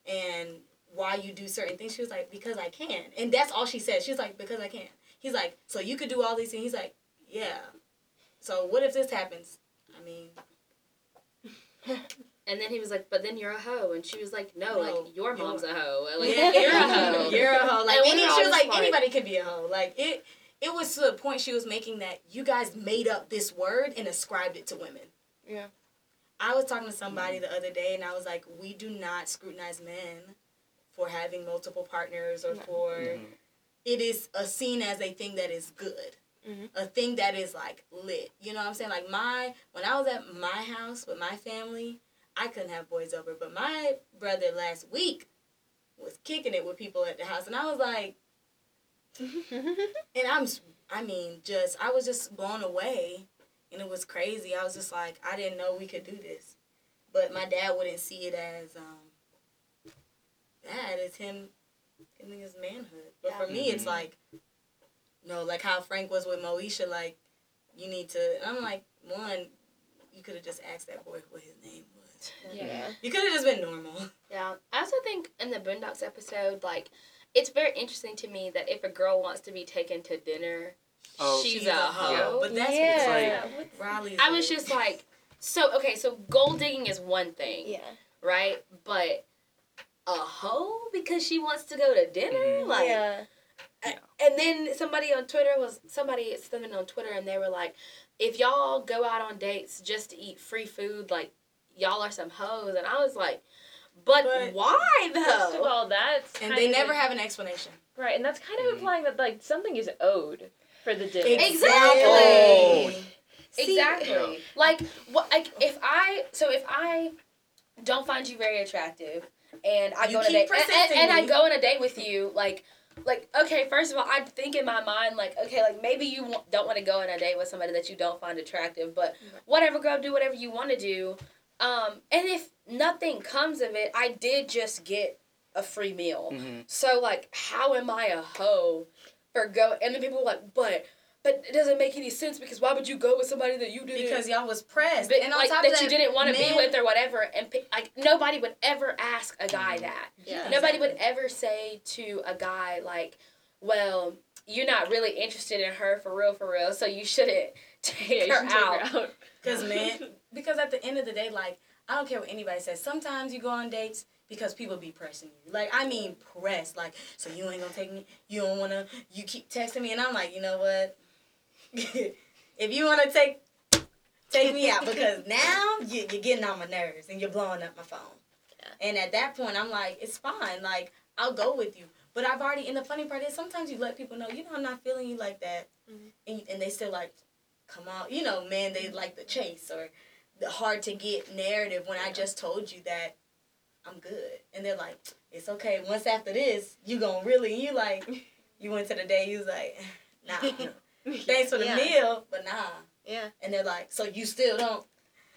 and why you do certain things. She was like, because I can, and that's all she said. She's like, because I can. He's like, so you could do all these things. He's like, yeah. So what if this happens? I mean, And then he was like, "But then you're a hoe," and she was like, "No, No, like your you're- mom's a hoe. Like yeah, you're a hoe. You're a hoe. Like And any, she was like, like- anybody could be a hoe. Like it. It was to the point she was making that you guys made up this word and ascribed it to women. Yeah. I was talking to somebody the other day and I was like, we do not scrutinize men for having multiple partners or No. for Mhm. it is a seen as a thing that is good. Mhm. A thing that is like lit. You know what I'm saying? Like my when I was at my house with my family, I couldn't have boys over, but my brother last week was kicking it with people at the house and I was like and I'm I mean, just I was just blown away and it was crazy. I was just like, I didn't know we could do this. But my dad wouldn't see it as um that is him in his manhood. But for me it's Mhm. like no, like how Frank was with Moesha, like you need to and I'm like, one, you could have just asked that boy what his name was. Yeah. You could have just been normal. Yeah. I also think in the Boondocks episode, like, it's very interesting to me that if a girl wants to be taken to dinner, Oh. she's, She's a a hoe. hoe. But that's yeah. Riley's I was like- just like, so okay, so gold digging is one thing, yeah. right? But a hoe because she wants to go to dinner, Mhm. like. yeah. And then somebody on Twitter was somebody something on Twitter, and they were like, "If y'all go out on dates just to eat free food, like y'all are some hoes." And I was like, "But, But- why First of though?" all, that's and they never like- have an explanation. right, and that's kind of Mhm. implying that like something is owed for the dinner. Exactly. Oh. Exactly. Like what? Like if I so if I don't find you very attractive, and I You go on a date, and, and, and I go on a date with you, like. Like okay, first of all, I think in my mind, like okay, like maybe you don't want to go on a date with somebody that you don't find attractive, but whatever, girl, do whatever you want to do. Um, and if nothing comes of it, I did just get a free meal. Mhm. So like, how am I a hoe for go? And then people were like, but but it doesn't make any sense because why would you go with somebody that you didn't because y'all was pressed, but, and on like top that, of that you didn't want to be with or whatever and like nobody would ever ask a guy mm-hmm. that Yeah. nobody would ever say to a guy like well you're not really interested in her for real for real so you shouldn't take Yeah, you her should take out her out. Because man, because at the end of the day, like I don't care what anybody says. Sometimes you go on dates because people be pressing you. Like I mean, pressed. Like so you ain't gonna take me. You don't wanna. You keep texting me, and I'm like, you know what? if you wanna take take me out, because now you, you're getting on my nerves and you're blowing up my phone. Yeah. And at that point, I'm like, it's fine. Like I'll go with you. But I've already. And the funny part is, sometimes you let people know, you know, I'm not feeling you like that, Mhm. and and they still like, come on, you know, man, they like the chase or the hard to get narrative when I just told you that I'm good. And they're like, it's okay. Once after this, you gonna really, you like, you went to the day, you was like, nah, thanks for the Yeah. meal, but nah. Yeah. And they're like, so you still don't.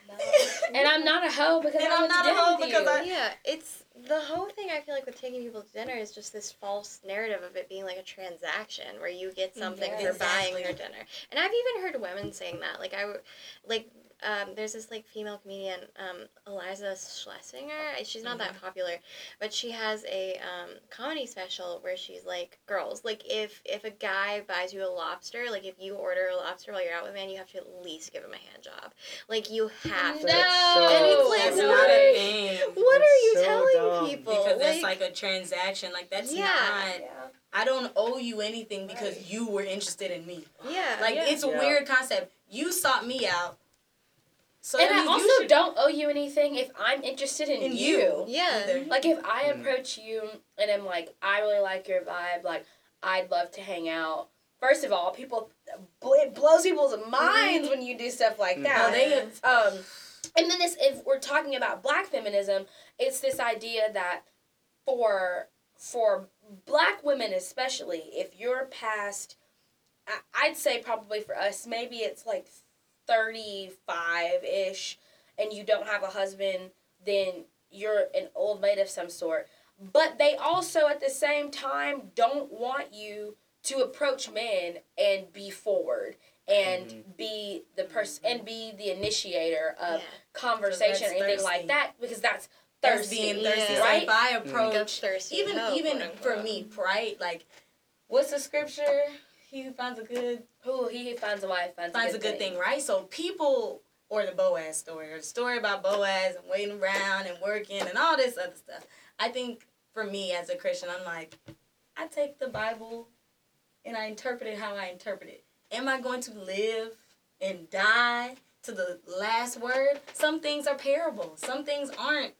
and i'm not a hoe because And I I'm not a dinner hoe because you. I- Yeah, it's the whole thing. I feel like with taking people to dinner is just this false narrative of it being like a transaction where you get something Yeah. for buying Exactly. their dinner. And I've even heard women saying that. Like I, w- like um, there's this like female comedian, um, Iliza Shlesinger. She's not that popular, but she has a um, comedy special where she's like, girls, like if if a guy buys you a lobster, like if you order a lobster while you're out with a man, you have to at least give him a hand job. Like you have to. No. And it's like, That's what not are- a thing. What That's are you so telling dumb. people? Because that's like a transaction. Like that's Yeah. not. I don't owe you anything because you were interested in me. yeah, Like Yeah. it's a Yeah. weird concept. You sought me out. So and I means you also should- don't owe you anything if I'm interested in, in you. you. Yeah. either. Like if I Mm. approach you and I'm like, I really like your vibe, like I'd love to hang out. First of all, people it blows people's minds when you do stuff like Mm. that. Oh, they um, and then this, if we're talking about black feminism, it's this idea that for for black women especially, if you're past, I- I'd say probably for us, maybe it's like thirty five ish, and you don't have a husband, then you're an old maid of some sort. But they also at the same time don't want you to approach men and be forward and Mhm. be the person and be the initiator of Yeah. conversation or that's anything like that because that's That's thirsty. being Yeah. thirsty. So Right? if I Like a approach, thirsty even hoe, even for me, right? Like, what's the scripture? He who finds a good Who he who finds a wife finds, finds a good thing, right? So people or the Boaz story or the story about Boaz and waiting around and working and all this other stuff. I think for me as a Christian, I'm like, I take the Bible and I interpret it how I interpret it. Am I going to live and die to the last word? Some things are parables. Some things aren't.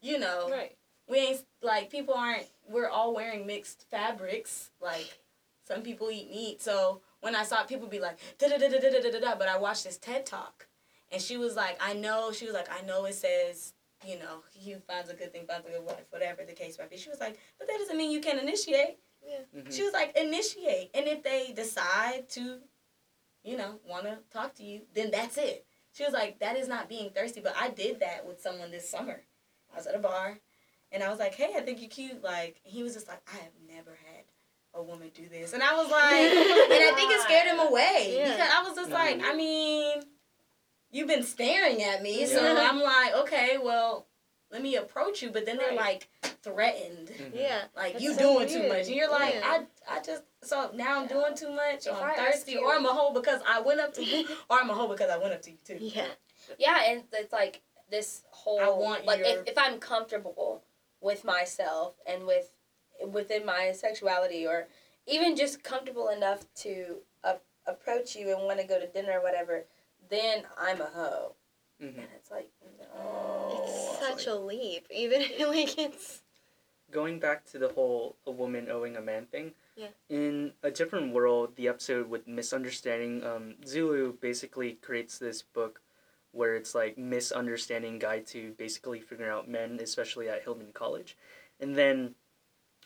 You know, Right. we ain't like people aren't. We're all wearing mixed fabrics. Like some people eat meat. So when I saw people be like da da da da da da da da, but I watched this TED talk, and she was like, I know. She was like, I know it says. You know, he who finds a good thing finds a good wife, whatever the case might be. She was like, but that doesn't mean you can initiate. Mhm. She was like, initiate. And if they decide to, you know, want to talk to you, then that's it. She was like, that is not being thirsty. But I did that with someone this summer. I was at a bar and I was like, hey, I think you're cute. Like, he was just like, I have never had a woman do this. And I was like, and I think it scared him away. Yeah. Because I was just like, I mean, you've been staring at me. So I'm like, okay, well, let me approach you. But then they're like threatened Mhm. Yeah. like That's you so doing too much. And you're like, Yeah. I I just so now I'm doing too much, or I'm thirsty, you- or I'm a hoe because I went up to you, or I'm a hoe because I went up to you too. Yeah. Yeah, and it's like this whole I want like your- if, if I'm comfortable with myself and with within my sexuality or even just comfortable enough to uh, approach you and want to go to dinner or whatever, then I'm a hoe. Mhm. And it's like no. It's such a leap. Even like it's. Going back to the whole a woman owing a man thing. Yeah. In a different world, the episode with misunderstanding, um, Zulu basically creates this book where it's like misunderstanding guide to basically figuring out men, especially at Hillman College, and then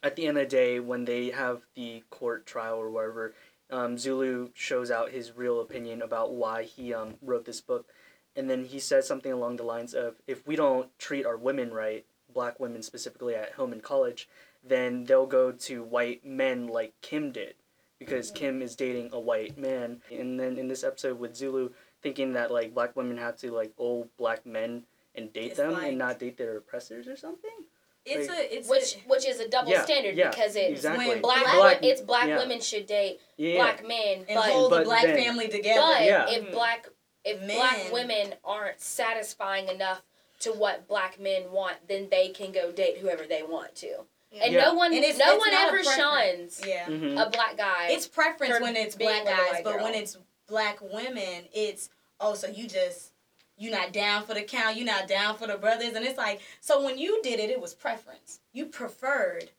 at the end of the day, when they have the court trial or whatever, um, Zulu shows out his real opinion about why he um, wrote this book, and then he says something along the lines of, "If we don't treat our women right, black women specifically at Hillman College, then they'll go to white men like Kim did, because Kim is dating a white man, and then in this episode with Zulu thinking that like black women have to like old black men and date It's them like- and not date their oppressors or something. It's Like- a it's which a, which is a double Yeah, standard yeah, because it's exactly. when black, Black- it's black yeah. women should date Yeah. black men, and but hold the black then- family together. but Yeah. if Mhm. black if Men. black women aren't satisfying enough to what black men want, then they can go date whoever they want to. And Yeah. no one And it's- no it's one ever shuns Yeah. hmm a black guy. It's preference when it's black guys, but girl. when it's black women, it's oh, so you just you not down for the count, you're not down for the brothers, and it's like so when you did it, it was preference. You preferred,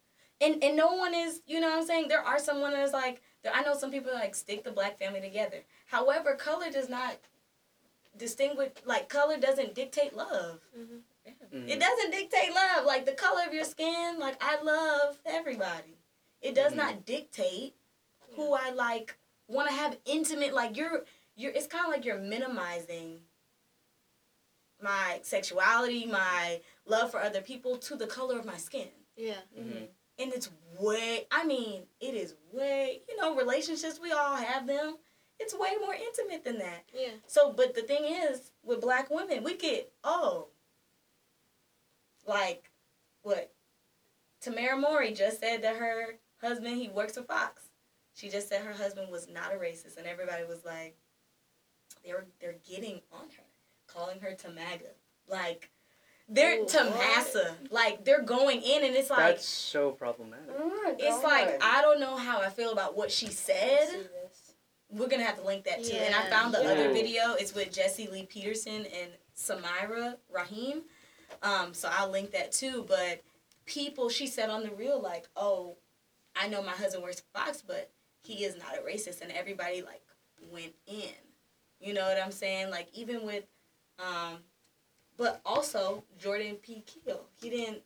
and and no one is, you know what I'm saying. There are someone that's like, there, I know some people like stick the black family together. However, color does not distinguish. Like color doesn't dictate love. Mm-hmm. It doesn't dictate love. Like the color of your skin, like I love everybody. It does Mhm. not dictate who I like want to have intimate like you're you're it's kind of like you're minimizing my sexuality, my love for other people to the color of my skin. Yeah. hmm And it's way I mean, it is way, you know, relationships we all have them. It's way more intimate than that. Yeah. So, but the thing is, with black women, we get oh, like, what? Tamera Mowry just said that her husband he works for Fox. She just said her husband was not a racist, and everybody was like, they were they're getting on her, calling her Tamaga, like. They're Ooh, Tamasa, like they're going in, and it's like That's so problematic. it's like I don't know how I feel about what she said we're gonna have to link that too. And I found the Yeah. other video. It's with Jesse Lee Peterson and Samira Rahim. Um, so I'll link that too. But people, she said on the real, like, oh, I know my husband works for Fox, but he is not a racist, and everybody like went in. You know what I'm saying? Like even with, um, but also Jordan Peele, he didn't.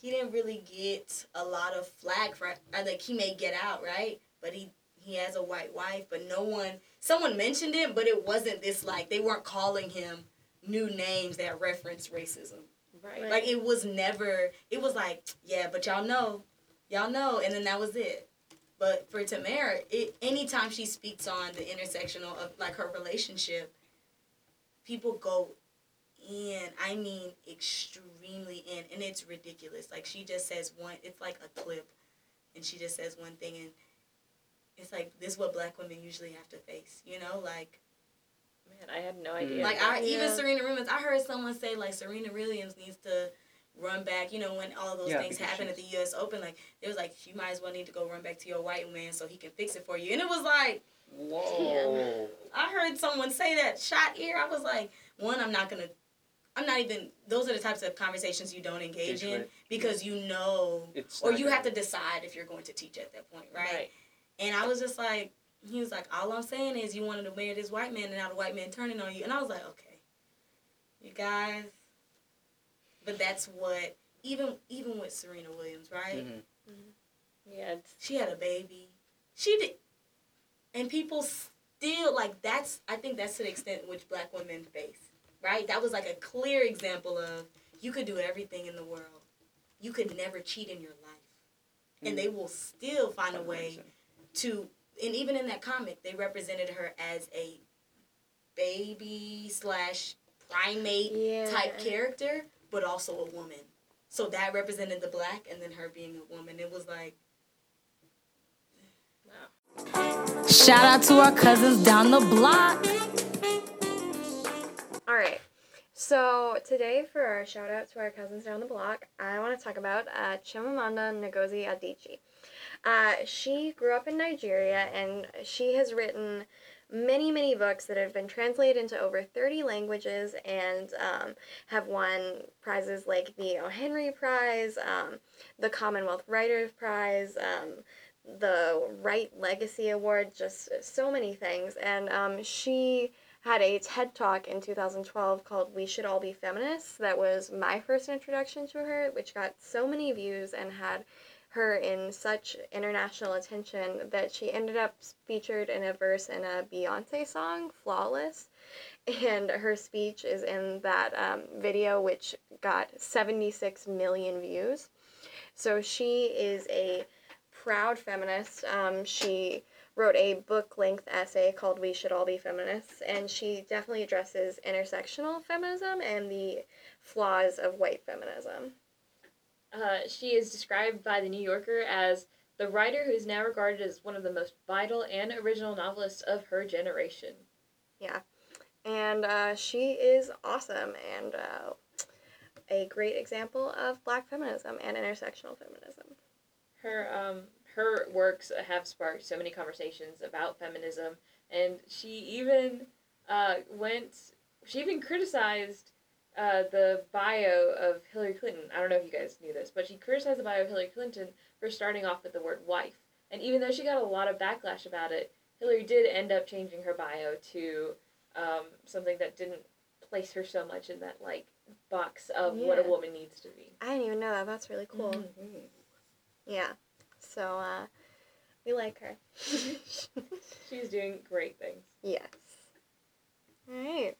He didn't really get a lot of flack for. I think he may get out right, but he he has a white wife, but no one, someone mentioned it, but it wasn't this like they weren't calling him new names that reference racism. Right. Like it was never. It was like, yeah, but y'all know, y'all know, and then that was it. But for Tamera, it anytime she speaks on the intersectional of like her relationship, people go in. I mean, extremely in, and it's ridiculous. Like she just says one. It's like a clip, and she just says one thing, and it's like this is what black women usually have to face. You know, like Man, I had no idea. Mm. like I even Serena Williams. I heard someone say like Serena Williams needs to run back. You know when all those Yeah, things because happened at the U.S. Open, like it was like you might as well need to go run back to your white man so he can fix it for you. And it was like Whoa. I heard someone say that shot ear. I was like, one, I'm not gonna. I'm not even. Those are the types of conversations you don't engage Engage in with. because you know, It's or you gonna- have to decide if you're going to teach at that point, right? right. And I was just like, he was like, all I'm saying is you wanted to marry this white man, and now the white man turning on you. And I was like, okay, you guys. But that's what even even with Serena Williams, right? Mhm. Yeah, She had a baby. She did, and people still like that's. I think that's to the extent in which black women face, right? That was like a clear example of you could do everything in the world, you could never cheat in your life, and they mm. will still find a way to and even in that comic they represented her as a baby slash primate Yeah. type character but also a woman so that represented the black and then her being a woman it was like Shout out to our cousins down the block. All right. So today, for our shout out to our cousins down the block, I want to talk about uh, Chimamanda Ngozi Adichie. Uh, she grew up in Nigeria, and she has written many, many books that have been translated into over 30 languages and um, have won prizes like the O. Henry Prize, um, the Commonwealth Writers Prize, um, the Wright Legacy Award, just so many things. And um, she had a TED Talk in 2012 called We Should All Be Feminists. That was my first introduction to her, which got so many views and had her in such international attention that she ended up featured in a verse in a Beyonce song, Flawless. And her speech is in that um, video, which got 76 million views. So she is a proud feminist. Um, she wrote a book length essay called We Should All Be Feminists, and she definitely addresses intersectional feminism and the flaws of white feminism. Uh, she is described by the New Yorker as the writer who is now regarded as one of the most vital and original novelists of her generation. Yeah. And uh, she is awesome and uh, a great example of black feminism and intersectional feminism. Her um her works have sparked so many conversations about feminism, and she even uh, went. She even criticized uh, the bio of Hillary Clinton. I don't know if you guys knew this, but she criticized the bio of Hillary Clinton for starting off with the word wife. And even though she got a lot of backlash about it, Hillary did end up changing her bio to um, something that didn't place her so much in that like box of what a woman needs to be. I didn't even know that. That's really cool. Mhm. Yeah. So uh, we like her. She's doing great things. yes. All right.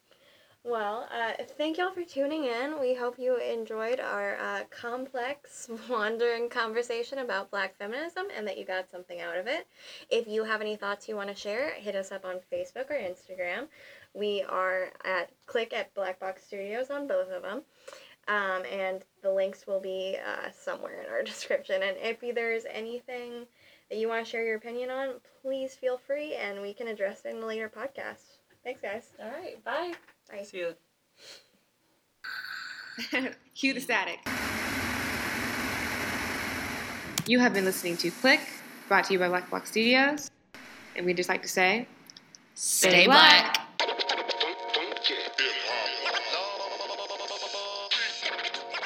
Well, uh, thank y'all for tuning in. We hope you enjoyed our uh, complex, wandering conversation about black feminism and that you got something out of it. If you have any thoughts you want to share, hit us up on Facebook or Instagram. We are at Clik at Black Box Studios on both of them. Um, and the links will be uh, somewhere in our description. And if there's anything that you want to share your opinion on, please feel free and we can address it in a later podcast. Thanks, guys. All right, bye. Bye. See you. Cue the static. You have been listening to Clik, brought to you by Black Box Studios. And we'd just like to say, Stay black.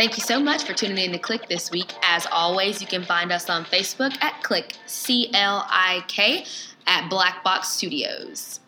Thank you so much for tuning in to Clik this week. As always, you can find us on Facebook at Clik, C L I K, at Black Box Studios.